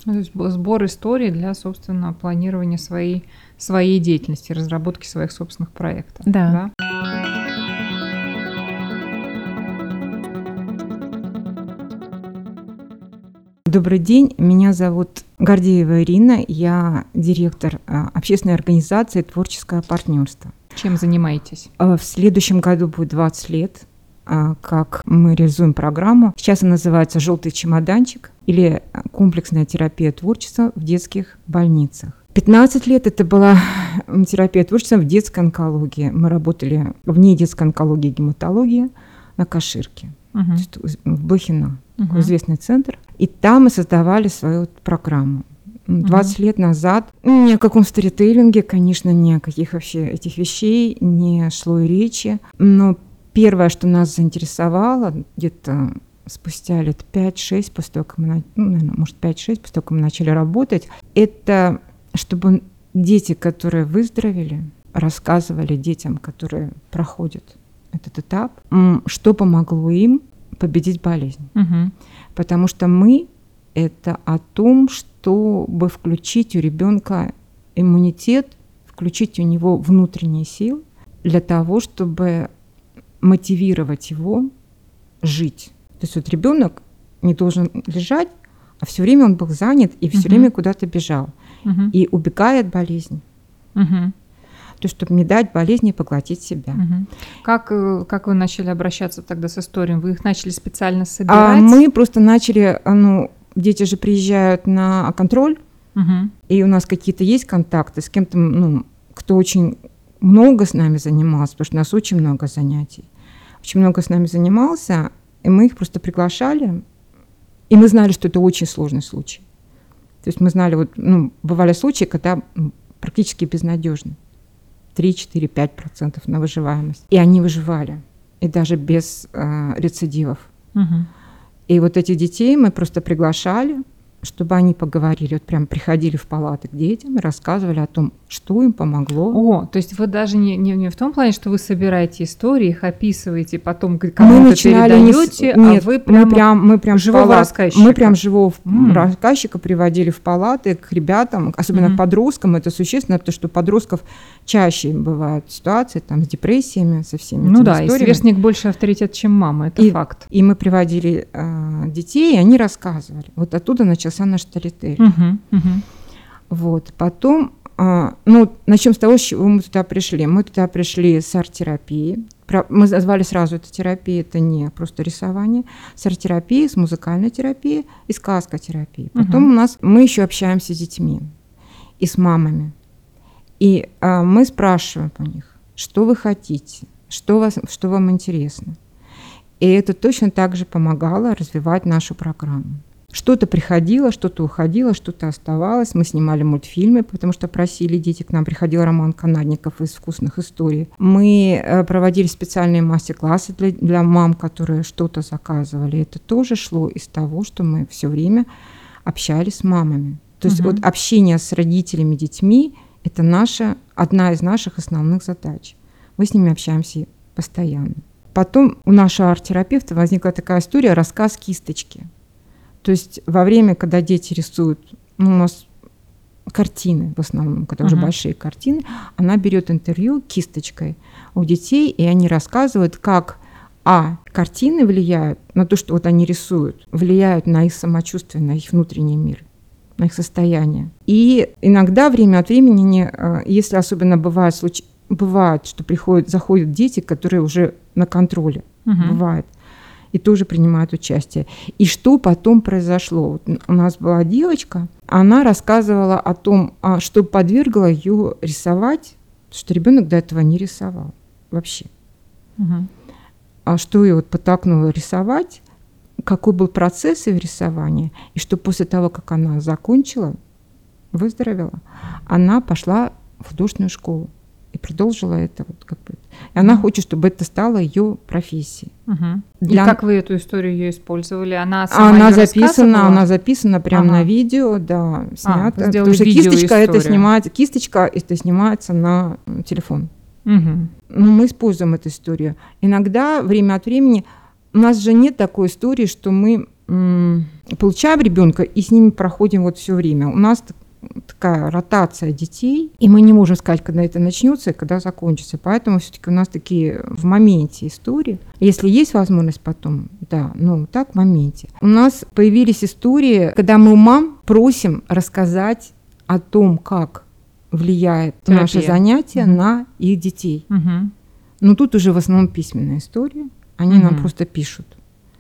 Ну, То есть сбор истории для, собственно, планирования своей, своей деятельности, разработки своих собственных проектов. Да. Добрый день, меня зовут Гордеева Ирина, я директор а, общественной организации «Творческое партнерство». Чем занимаетесь? А, В следующем году будет 20 лет, как мы реализуем программу. Сейчас она называется «Желтый чемоданчик» или комплексная терапия творчества в детских больницах. 15 лет это была терапия творчества в детской онкологии. Мы работали вне детской онкологии и гематологии на Каширке, есть в Блохино, Мгм. известный центр. И там мы создавали свою программу. М, 20 лет назад м, ни о каком сторителлинге, конечно, ни о каких вообще этих вещей не шло и речи. Но первое, что нас заинтересовало, где-то спустя лет 5-6, после того, как мы, ну, наверное, может, 5-6, после того, как мы начали работать, это чтобы дети, которые выздоровели, рассказывали детям, которые проходят этот этап, что помогло им победить болезнь. Мгм. Потому что мы это о том, чтобы включить у ребенка иммунитет, включить у него внутренние силы для того, чтобы мотивировать его жить. То есть вот ребенок не должен лежать, а все время он был занят и все Мгм. время куда-то бежал. Мгм. И убегая от болезни. Мгм. То есть, чтобы не дать болезни поглотить себя. Мгм. Как, э, как вы начали обращаться тогда с историями? Вы их начали специально А собирать? мы просто начали, а, ну, дети же приезжают на контроль, Мгм. и у нас какие-то есть контакты с кем-то, ну, кто очень много с нами занимался, потому что у нас очень много занятий. Очень много с нами занимался, и мы их просто приглашали, и мы знали, что это очень сложный случай. То есть мы знали, вот, ну, бывали случаи, когда м, практически безнадежно. 3-4-5% на выживаемость. И они выживали, и даже без э, рецидивов. Мгм. И вот этих детей мы просто приглашали, чтобы они поговорили, вот прям приходили в палаты к детям и рассказывали о том, что им помогло. О, то есть вы даже не, не, не в том плане, что вы собираете истории, их описываете, потом кому-то не с- передаете, нет, а вы прямо... мы прям, мы прям живого палат- рассказчика. Мы прям живого М. рассказчика приводили в палаты к ребятам, особенно Мгм. к подросткам. Это существенно, потому что у подростков чаще бывают ситуации там с депрессиями, со всеми Ну да, и историями. сверстник больше авторитет, чем мама, это И- факт. И мы приводили э, детей, и они рассказывали. Вот оттуда начался наш сторитель. Мгм, мгм. Вот. Потом, а, ну, начнем с того, с чего мы туда пришли. Мы туда пришли с арт-терапии. Мы назвали сразу это терапия, это не просто рисование. С арт-терапией, с музыкальной терапией и с сказкотерапией. Потом Мгм. у нас, мы еще общаемся с детьми и с мамами. И а, мы спрашиваем у них, что вы хотите, что, вас, что вам интересно. И это точно так же помогало развивать нашу программу. Что-то приходило, что-то уходило, что-то оставалось. Мы снимали мультфильмы, потому что просили дети. К нам приходил Роман Канадников из «Вкусных историй». Мы э, проводили специальные мастер-классы для, для мам, которые что-то заказывали. Это тоже шло из того, что мы все время общались с мамами. То есть вот общение с родителями, детьми – это наша, одна из наших основных задач. Мы с ними общаемся постоянно. Потом у нашего арт-терапевта возникла такая история «Рассказ кисточки». То есть во время, когда дети рисуют, ну, у нас картины в основном, когда уже Мгм. большие картины, она берет интервью кисточкой у детей, и они рассказывают, как а картины влияют на то, что вот они рисуют, влияют на их самочувствие, на их внутренний мир, на их состояние. И иногда время от времени, э, если особенно бывает, случ... бывает что приходят, заходят дети, которые уже на контроле, Мгм. бывает, и тоже принимают участие. И что потом произошло? Вот у нас была девочка, она рассказывала о том, а, что подвергло ее рисовать, что ребенок до этого не рисовал вообще. Мгм. А что ее вот подтолкнуло рисовать, какой был процесс ее рисования, и что после того, как она закончила, выздоровела, она пошла в художественную школу и продолжила это вот как бы. И она хочет, чтобы это стало ее профессией. Мгм. Для- И как вы эту историю ее использовали? Она сама она записана, она записана прямо Ага. на видео, да, снята. вы сделали Потому что кисточка это снимается, кисточка это снимается на телефон. Мгм. Ну, мы используем эту историю. Иногда, время от времени, у нас же нет такой истории, что мы получаем ребенка и с ними проходим вот все время. У нас такая ротация детей, и мы не можем сказать, когда это начнется и когда закончится. Поэтому все-таки у нас такие в моменте истории. Если есть возможность потом, да, ну так в моменте. У нас появились истории, когда мы у мам просим рассказать о том, как влияет Терапия. наше занятие Мгм. на их детей. Мгм. Но тут уже в основном письменная история. Они нам Мгм. просто пишут.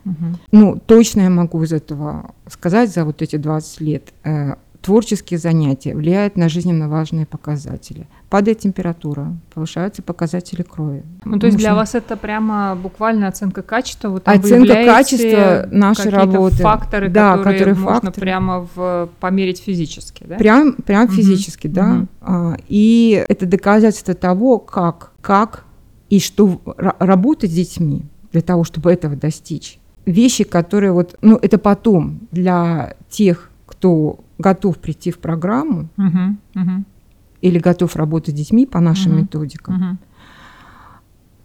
Мгм. Ну, точно я могу из этого сказать за вот эти 20 лет. Э, творческие занятия влияют на жизненно важные показатели. Падает температура, повышаются показатели крови. Ну, то есть для вас это прямо буквально оценка качества? Вы там Оценка качества нашей работы. факторы, Да, которые, которые можно факторы. прямо в, померить физически, да? Прям, прям Мгм. физически, да. Мгм. А, и это доказательство того, как, как и что ра- работать с детьми для того, чтобы этого достичь. Вещи, которые вот, ну, это потом для тех, кто готов прийти в программу Мгм. Мгм. или готов работать с детьми по нашим Мгм. методикам.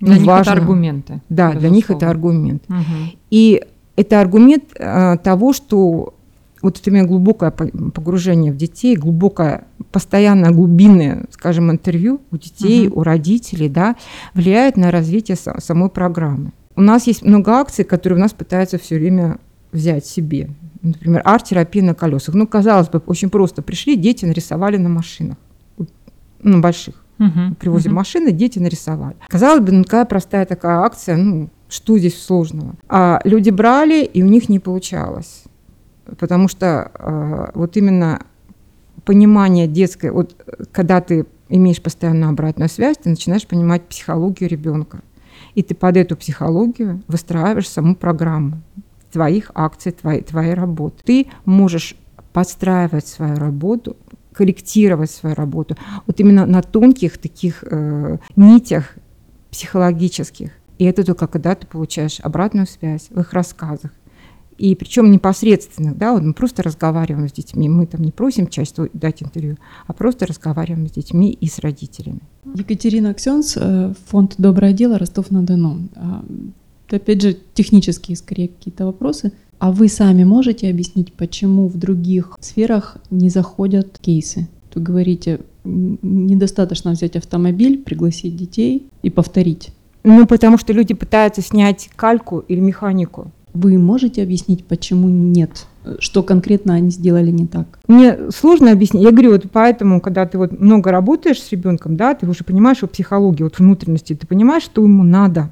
Ну, Для них важно. это аргументы. Да, для них это аргумент. Мгм. И это аргумент э, того, что вот это именно глубокое по- погружение в детей, глубокое, постоянное глубинное, скажем, интервью у детей, Мгм. у родителей, да, влияет на развитие са- самой программы. У нас есть много акций, которые у нас пытаются все время взять себе. Например, арт-терапия на колесах. Ну, казалось бы, очень просто. Пришли, дети нарисовали на машинах. Вот, Ну, больших. Мгм. Привозим Мгм. машины, дети нарисовали. Казалось бы, ну какая простая такая акция, ну что здесь сложного? А люди брали, и у них не получалось. Потому что э, вот именно понимание детское, вот когда ты имеешь постоянную обратную связь, ты начинаешь понимать психологию ребенка. И ты под эту психологию выстраиваешь саму программу твоих акций, твоей, твоей работы. Ты можешь подстраивать свою работу, корректировать свою работу вот именно на тонких таких э, нитях психологических. И это только когда ты получаешь обратную связь в их рассказах. И причем непосредственных, да, вот мы просто разговариваем с детьми, мы там не просим часто дать интервью, а просто разговариваем с детьми и с родителями. Екатерина Аксенс, э, фонд «Доброе дело», Ростов-на-Дону. Это, Опять же, технические, скорее, какие-то вопросы. А вы сами можете объяснить, почему в других сферах не заходят кейсы? Вы говорите, недостаточно взять автомобиль, пригласить детей и повторить. Ну, потому что люди пытаются снять кальку или механику. Вы можете объяснить, почему нет? Что конкретно они сделали не так? Мне сложно объяснить. Я говорю, вот поэтому, когда ты вот много работаешь с ребенком, да, ты уже понимаешь его психологию, вот внутренности, ты понимаешь, что ему надо.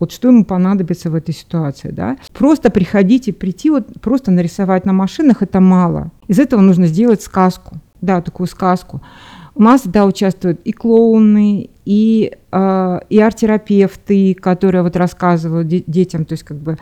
Вот что ему понадобится в этой ситуации, да? Просто приходить и прийти, вот просто нарисовать на машинах это мало. Из этого нужно сделать сказку, да, такую сказку. У нас, да, участвуют и клоуны, и, э, и арт-терапевты, которые вот рассказывают де- детям, то есть как бы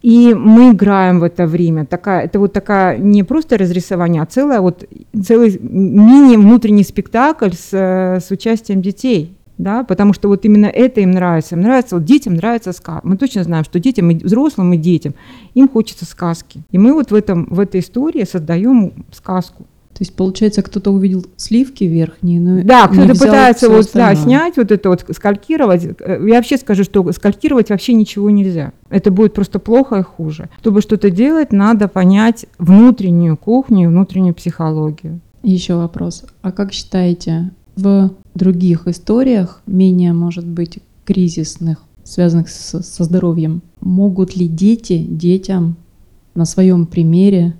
и мы играем в это время. Такая, это вот такая не просто разрисование, а целая вот, целый мини-внутренний спектакль с, с участием детей. Да, потому что вот именно это им нравится. Им нравится, вот детям нравится сказка. Мы точно знаем, что детям, и взрослым и детям, им хочется сказки. И мы вот в, этом, в этой истории создаем сказку. То есть, получается, кто-то увидел сливки верхние, но Да, кто-то пытается вот, да, снять вот это вот, скалькировать. Я вообще скажу, что скалькировать вообще ничего нельзя. Это будет просто плохо и хуже. Чтобы что-то делать, надо понять внутреннюю кухню, внутреннюю психологию. Еще вопрос. А как считаете, в других историях, менее, может быть, кризисных, связанных с- со здоровьем, могут ли дети детям на своем примере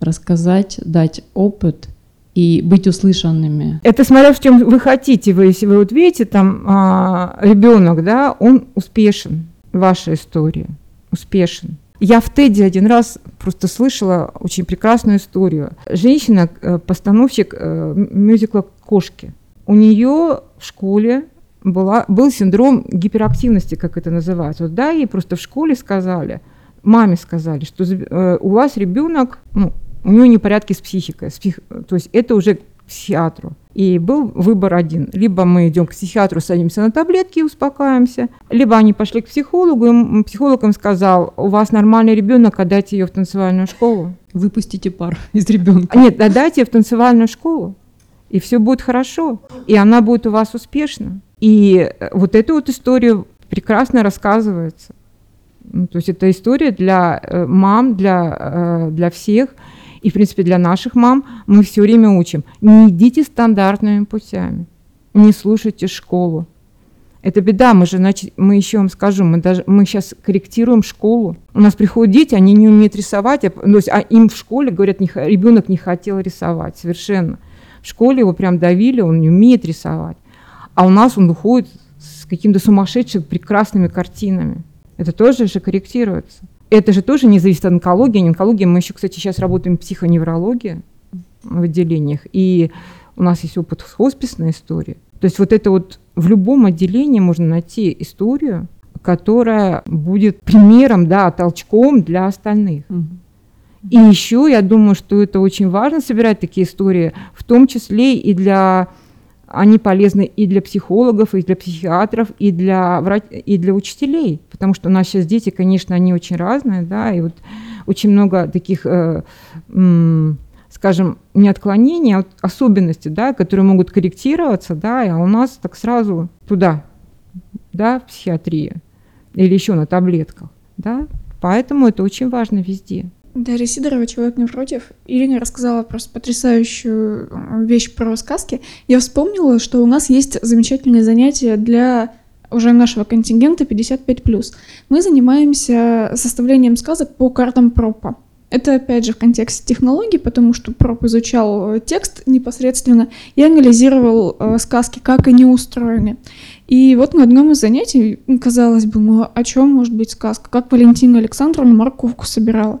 рассказать, дать опыт и быть услышанными. Это смотря в чем вы хотите. Вы, если вы вот видите, там а, ребенок, да, он успешен. Ваша история. Успешен. Я в Теди один раз просто слышала очень прекрасную историю. Женщина, э, постановщик э, мюзикла «Кошки». У нее в школе была, был синдром гиперактивности, как это называется. Вот, да, ей просто в школе сказали, маме сказали, что э, у вас ребенок, ну, у нее непорядки с психикой, с псих... то есть это уже к психиатру. И был выбор один. Либо мы идем к психиатру, садимся на таблетки и успокаиваемся, либо они пошли к психологу, и психолог им сказал, у вас нормальный ребенок, отдайте ее в танцевальную школу. Выпустите пар из ребенка. Нет, отдайте ее в танцевальную школу, и все будет хорошо, и она будет у вас успешна. И вот эту вот историю прекрасно рассказывается. Ну, то есть это история для э, мам, для, э, для всех – и, в принципе, для наших мам мы все время учим. Не идите стандартными путями, не слушайте школу. Это беда, мы же, значит, мы еще вам скажу, мы, даже, мы сейчас корректируем школу. У нас приходят дети, они не умеют рисовать, а, то есть, а им в школе говорят, не, ребенок не хотел рисовать, совершенно. В школе его прям давили, он не умеет рисовать. А у нас он уходит с какими-то сумасшедшими прекрасными картинами. Это тоже же корректируется. Это же тоже не зависит от онкологии. Онкология, мы еще, кстати, сейчас работаем в психоневрологии в отделениях, и у нас есть опыт с хосписной историей. То есть вот это вот в любом отделении можно найти историю, которая будет примером, да, толчком для остальных. И еще я думаю, что это очень важно собирать такие истории, в том числе и для они полезны и для психологов, и для психиатров, и для, врач... и для учителей, потому что у нас сейчас дети, конечно, они очень разные, да, и вот очень много таких, э, м, скажем, не отклонений, а вот особенностей, да, которые могут корректироваться, да, а у нас так сразу туда, да, в психиатрию или еще на таблетках, да, поэтому это очень важно везде. Дарья Сидорова «Человек напротив». Ирина рассказала просто потрясающую э, вещь про сказки. Я вспомнила, что у нас есть замечательное занятие для уже нашего контингента 55+. Мы занимаемся составлением сказок по картам пропа. Это, опять же, в контексте технологий, потому что Проп изучал э, текст непосредственно и анализировал э, сказки, как они устроены. И вот на одном из занятий, казалось бы, ну о чем может быть сказка? Как Валентина Александровна морковку собирала?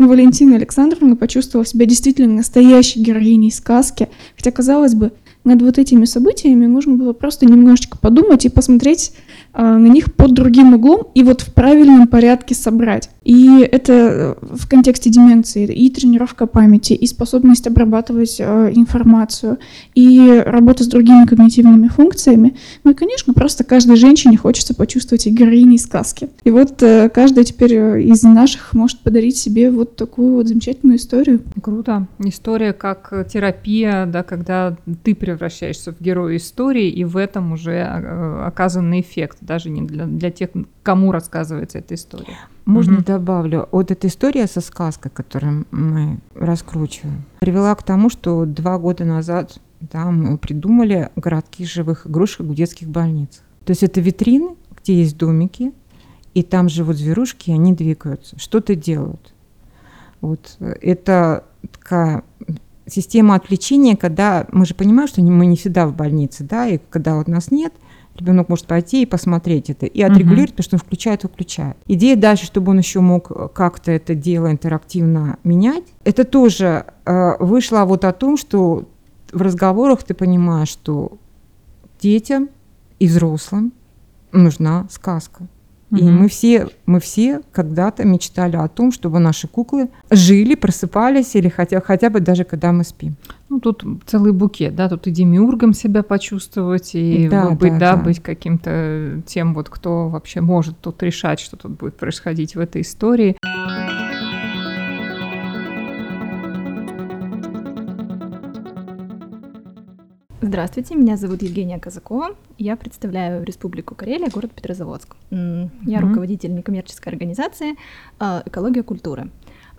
Но Валентина Александровна почувствовала себя действительно настоящей героиней сказки, хотя, казалось бы, над вот этими событиями нужно было просто немножечко подумать и посмотреть на них под другим углом и вот в правильном порядке собрать. И это э, в контексте деменции и тренировка памяти, и способность обрабатывать э, информацию, и работа с другими когнитивными функциями. Ну и, конечно, просто каждой женщине хочется почувствовать себя героиней сказки. И вот э, каждая теперь из наших может подарить себе вот такую вот замечательную историю. Круто. История как терапия, да, когда ты превращаешься в героя истории, и в этом уже оказанный эффект даже не для, для тех, кому рассказывается эта история. Можно угу. добавлю? Вот эта история со сказкой, которую мы раскручиваем, привела к тому, что два года назад да, мы придумали городки живых игрушек в детских больницах. То есть это витрины, где есть домики, и там живут зверушки, и они двигаются, что-то делают. Вот это такая система отвлечения, когда мы же понимаем, что мы не всегда в больнице, да, и когда вот нас нет – ребенок может пойти и посмотреть это, и отрегулировать, uh-huh. потому что он включает, выключает. Идея дальше, чтобы он еще мог как-то это дело интерактивно менять, это тоже э, вышло вот о том, что в разговорах ты понимаешь, что детям и взрослым нужна сказка. И мы все, мы все когда-то мечтали о том, чтобы наши куклы жили, просыпались или хотя, хотя бы даже когда мы спим. Ну, тут целый букет, да, тут и демиургом себя почувствовать, и да, быть, да, да, да. быть каким-то тем, вот кто вообще может тут решать, что тут будет происходить в этой истории. Здравствуйте, меня зовут Евгения Казакова. Я представляю Республику Карелия, город Петрозаводск. Я mm-hmm. руководитель некоммерческой организации а, «Экология культуры».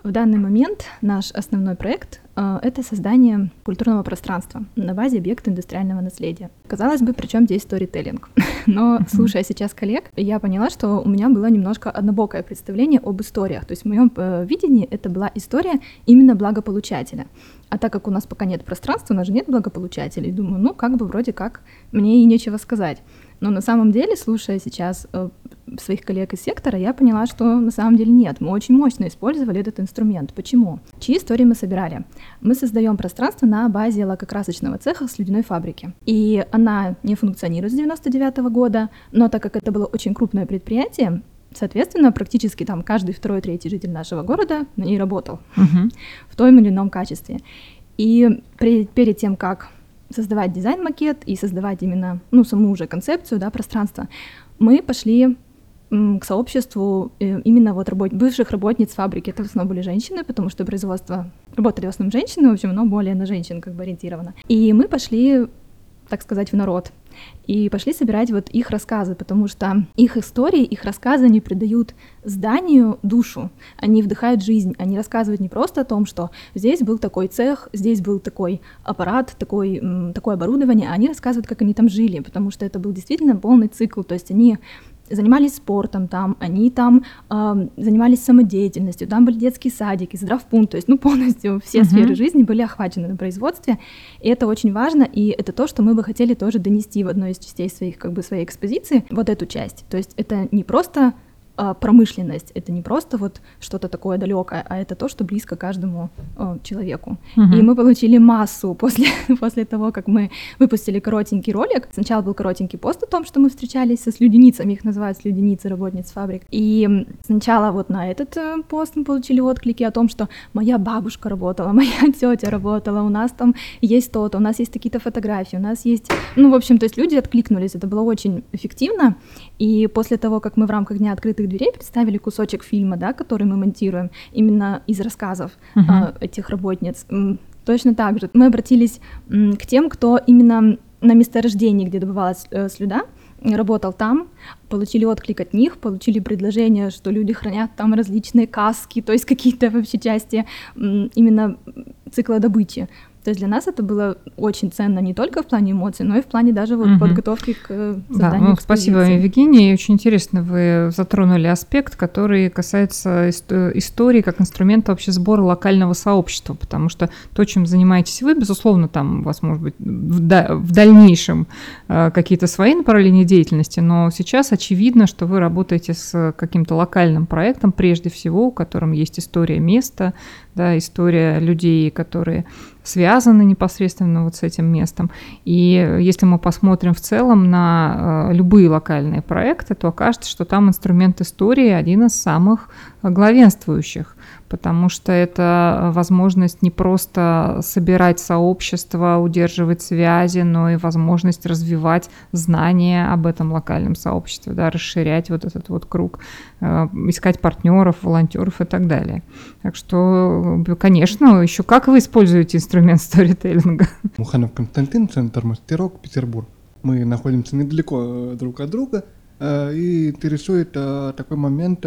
В данный момент наш основной проект э, это создание культурного пространства на базе объекта индустриального наследия. Казалось бы, при чем здесь сторителлинг? Но слушая сейчас коллег, я поняла, что у меня было немножко однобокое представление об историях. То есть в моем э, видении это была история именно благополучателя. А так как у нас пока нет пространства, у нас же нет благополучателей, думаю, ну как бы вроде как мне и нечего сказать. Но на самом деле, слушая сейчас э, своих коллег из сектора, я поняла, что на самом деле нет. Мы очень мощно использовали этот инструмент. Почему? Чьи истории мы собирали? Мы создаем пространство на базе лакокрасочного цеха с ледяной фабрики. И она не функционирует с 99 года, но так как это было очень крупное предприятие, Соответственно, практически там каждый второй, третий житель нашего города на ней работал uh-huh. в том или ином качестве. И при, перед тем, как создавать дизайн-макет и создавать именно, ну, саму уже концепцию, да, пространства, мы пошли к сообществу э, именно вот работ... бывших работниц фабрики. Это в основном были женщины, потому что производство работали в основном женщины, в общем, но более на женщин как бы ориентировано. И мы пошли так сказать, в народ. И пошли собирать вот их рассказы, потому что их истории, их рассказы, они придают зданию душу, они вдыхают жизнь, они рассказывают не просто о том, что здесь был такой цех, здесь был такой аппарат, такой, такое оборудование, а они рассказывают, как они там жили, потому что это был действительно полный цикл, то есть они занимались спортом там, они там э, занимались самодеятельностью, там были детские садики, здравпункт, то есть, ну, полностью все uh-huh. сферы жизни были охвачены на производстве, и это очень важно, и это то, что мы бы хотели тоже донести в одной из частей своих, как бы, своей экспозиции, вот эту часть, то есть это не просто промышленность. Это не просто вот что-то такое далекое, а это то, что близко каждому человеку. Угу. И мы получили массу после, после того, как мы выпустили коротенький ролик. Сначала был коротенький пост о том, что мы встречались со слюденицами, их называют слюденицы работниц фабрик. И сначала вот на этот э, пост мы получили отклики о том, что моя бабушка работала, моя тетя работала, у нас там есть то-то, у нас есть какие-то фотографии, у нас есть... Ну, в общем, то есть люди откликнулись, это было очень эффективно. И после того, как мы в рамках Дня открытых дверей представили кусочек фильма, да, который мы монтируем именно из рассказов uh-huh. э, этих работниц, точно так же мы обратились к тем, кто именно на месторождении, где добывалась э, слюда, работал там, получили отклик от них, получили предложение, что люди хранят там различные каски, то есть какие-то вообще части именно цикла добычи. То есть для нас это было очень ценно не только в плане эмоций, но и в плане даже вот угу. подготовки к э, созданию да, ну, Спасибо, Евгений. Очень интересно вы затронули аспект, который касается истории как инструмента вообще сбора локального сообщества, потому что то, чем занимаетесь вы, безусловно, там у вас может быть в, да, в дальнейшем э, какие-то свои направления деятельности, но сейчас очевидно, что вы работаете с каким-то локальным проектом, прежде всего, у котором есть история места, да, история людей, которые связаны непосредственно вот с этим местом. И если мы посмотрим в целом на э, любые локальные проекты, то окажется, что там инструмент истории один из самых главенствующих потому что это возможность не просто собирать сообщество, удерживать связи, но и возможность развивать знания об этом локальном сообществе, да, расширять вот этот вот круг, э, искать партнеров, волонтеров и так далее. Так что, конечно, еще как вы используете инструмент сторителлинга? Муханов Константин, Центр Мастерок, Петербург. Мы находимся недалеко э, друг от друга, э, и интересует такой момент,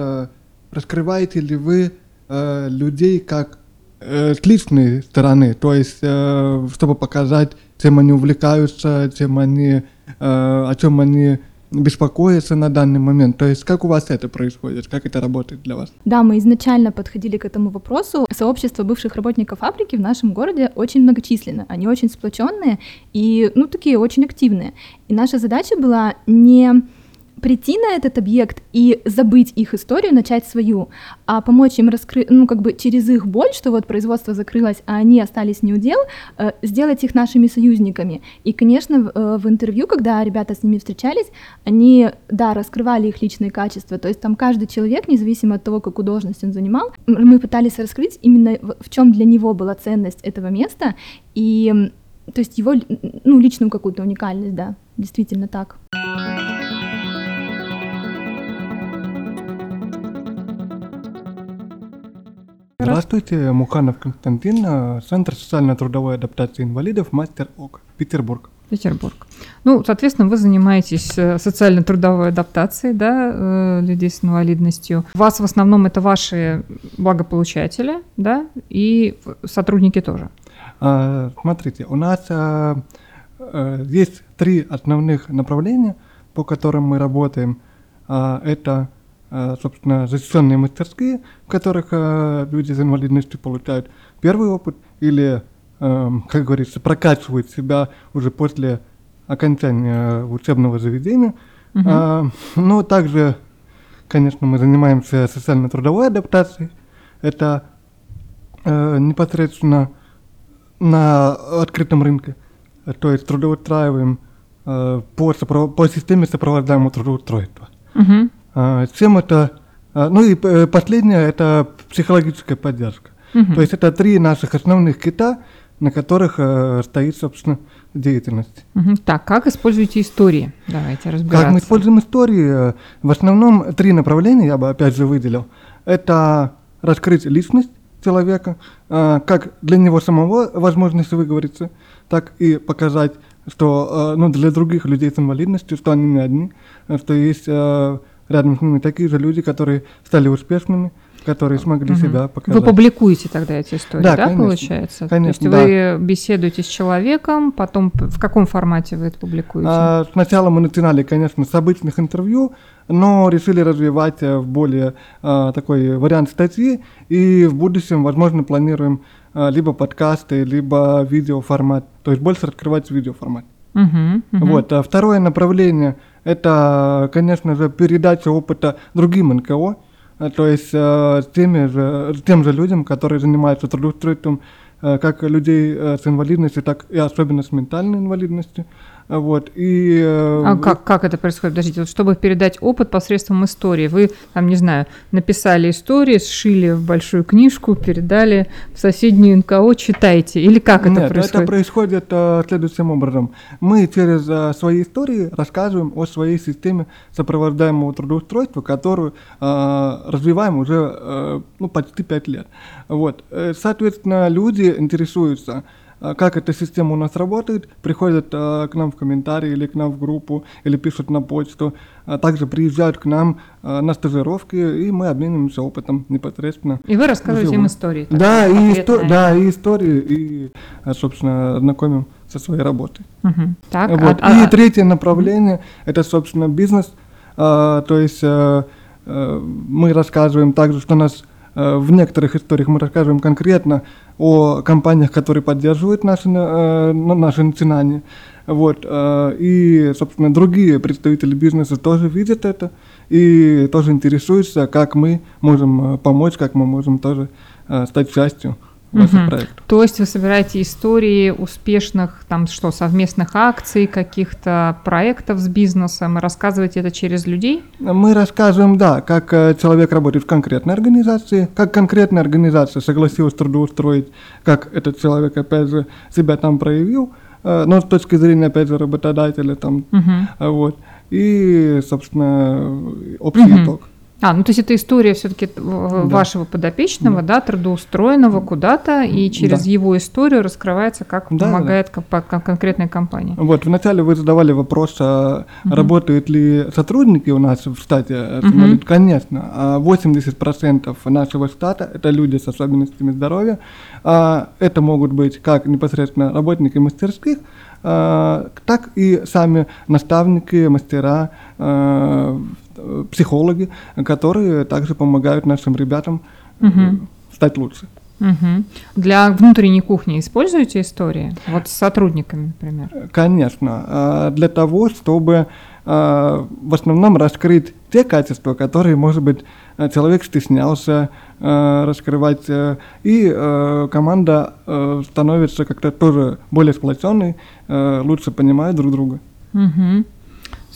раскрываете ли вы э, людей как э, с личной стороны, то есть э, чтобы показать, чем они увлекаются, чем они, э, о чем они беспокоиться на данный момент? То есть как у вас это происходит? Как это работает для вас? Да, мы изначально подходили к этому вопросу. Сообщество бывших работников фабрики в нашем городе очень многочисленно. Они очень сплоченные и, ну, такие очень активные. И наша задача была не прийти на этот объект и забыть их историю, начать свою, а помочь им раскрыть, ну, как бы через их боль, что вот производство закрылось, а они остались неудел, э, сделать их нашими союзниками. И, конечно, в, э, в интервью, когда ребята с ними встречались, они, да, раскрывали их личные качества, то есть там каждый человек, независимо от того, какую должность он занимал, мы пытались раскрыть именно в, в чем для него была ценность этого места, и то есть его, ну, личную какую-то уникальность, да, действительно так. Здравствуйте, Муханов Константин, Центр социально-трудовой адаптации инвалидов, мастер ОК, Петербург. Петербург. Ну, соответственно, вы занимаетесь э, социально-трудовой адаптацией да, э, людей с инвалидностью. Вас в основном это ваши благополучатели, да, и сотрудники тоже. А, смотрите, у нас а, а, есть три основных направления, по которым мы работаем. А, это, собственно, защищенные мастерские, в которых а, люди с инвалидностью получают первый опыт или, а, как говорится, прокачивают себя уже после окончания учебного заведения. Мгм. А, но также, конечно, мы занимаемся социально-трудовой адаптацией. Это э, непосредственно на открытом рынке. Э, То есть трудоустраиваем э, по, сопро- по системе сопровождаемого трудоустройства. Мгм. А, Чем это... а, Ну и э, последнее – это психологическая поддержка. Мгм. То есть это три наших основных кита, на которых э, стоит, собственно, деятельность. Мгм. Так, как используете истории? Давайте разбираться. Как мы используем истории? э, В основном три направления, я бы опять же выделил. Это раскрыть личность человека, э, как для него самого возможность выговориться, так и показать, что э, ну, для других людей с инвалидностью, что они не одни, что есть э, рядом с ними такие же люди, которые стали успешными, которые смогли Мгм. себя Вы показать. публикуете тогда эти истории, да, Да, конечно. получается? Конечно, То есть вы беседуете с человеком, потом в каком формате вы это публикуете? А, Сначала мы начинали, конечно, с обычных интервью, но решили развивать э, в более а, такой вариант статьи, и в будущем, возможно, планируем а, либо подкасты, либо видеоформат, то есть больше раскрывать видеоформат. Мгм, мгм. Вот. А второе направление – это, конечно же, передача опыта другим НКО, а, то есть э, теми же, тем же людям, которые занимаются трудоустройством э, как людей э, с инвалидностью, так и особенно с ментальной инвалидностью. Вот. И, э, А как, как это происходит? Подождите, вот чтобы передать опыт посредством истории, вы, там, не знаю, написали истории, сшили в большую книжку, передали в соседнюю НКО, читайте, или как это Нет, происходит? это происходит э, следующим образом. Мы через э, свои истории рассказываем о своей системе сопровождаемого трудоустройства, которую э, развиваем уже э, ну, почти пять лет. Вот. Соответственно, люди интересуются, как эта система у нас работает, приходят э, к нам в комментарии или к нам в группу, или пишут на почту, а также приезжают к нам на стажировки, и мы обмениваемся опытом непосредственно. И вы рассказываете им Живо. истории. Да, и, конкретные. исто- да, и истории, и, собственно, знакомим со своей работой. Мгм. Так, Вот. а- и а- третье направление – это, собственно, бизнес. А, то есть мы рассказываем также, что нас в некоторых историях мы рассказываем конкретно о компаниях, которые поддерживают наши, на- э, на- наши начинания. Вот. э, и, собственно, другие представители бизнеса тоже видят это и тоже интересуются, как мы можем э, помочь, как мы можем тоже э, стать частью Мгм. проектов. То есть вы собираете истории успешных, там что, совместных акций, каких-то проектов с бизнесом и рассказываете это через людей? Мы рассказываем, да, как э, человек работает в конкретной организации, как конкретная организация согласилась трудоустроить, как этот человек, опять же, себя там проявил, э, но с точки зрения, опять же, работодателя там, э, вот. И, собственно, общий Мгм. итог. А, ну то есть это история все-таки вашего подопечного, да. трудоустроенного куда-то, и через Да. его историю раскрывается, как Да, да. помогает ко- по- кон- конкретной компании. Вот, вначале вы задавали вопрос, а Мгм. работают ли сотрудники у нас в штате? э, самолет? Конечно, а 80% нашего штата – это люди с особенностями здоровья. А, Это могут быть как непосредственно работники мастерских, а, так и сами наставники, мастера, э, психологи, которые также помогают нашим ребятам э, Мгм. стать лучше. Мгм. Для внутренней кухни используете истории? Вот с сотрудниками, например. Конечно, для того, чтобы в основном раскрыть те качества, которые, может быть, э, человек стеснялся а, раскрывать, э, и э, команда э, становится как-то тоже более сплоченной, э, лучше понимает друг друга. Мгм.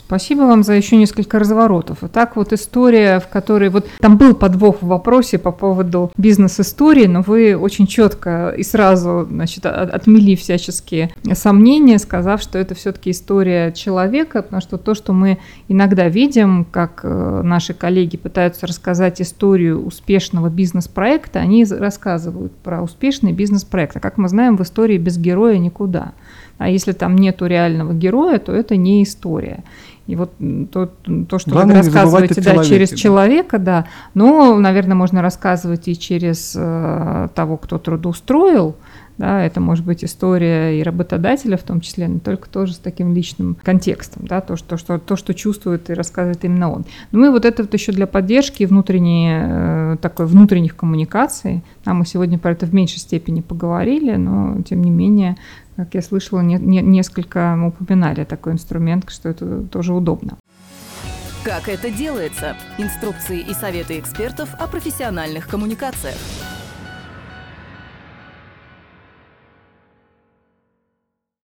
Спасибо вам за еще несколько разворотов. Вот так вот история, в которой вот там был подвох в вопросе по поводу бизнес-истории, но вы очень четко и сразу значит, отмели всяческие сомнения, сказав, что это все-таки история человека, потому что то, что мы иногда видим, как э, наши коллеги пытаются рассказать историю успешного бизнес-проекта, они рассказывают про успешный бизнес-проект. А как мы знаем, в истории без героя никуда. А если там нету реального героя, то это не история. И вот то, то что Главное, вы рассказываете да, через да. человека, да. Но, наверное, можно рассказывать и через э, того, кто трудоустроил. Да, это может быть история и работодателя в том числе, но только тоже с таким личным контекстом, да, то, что, что, то, что чувствует и рассказывает именно он. Но мы вот это вот еще для поддержки внутренней, э, такой внутренних коммуникаций, а мы сегодня про это в меньшей степени поговорили, но тем не менее как я слышала, не, не, несколько упоминали такой инструмент, что это тоже удобно. Как это делается? Инструкции и советы экспертов о профессиональных коммуникациях.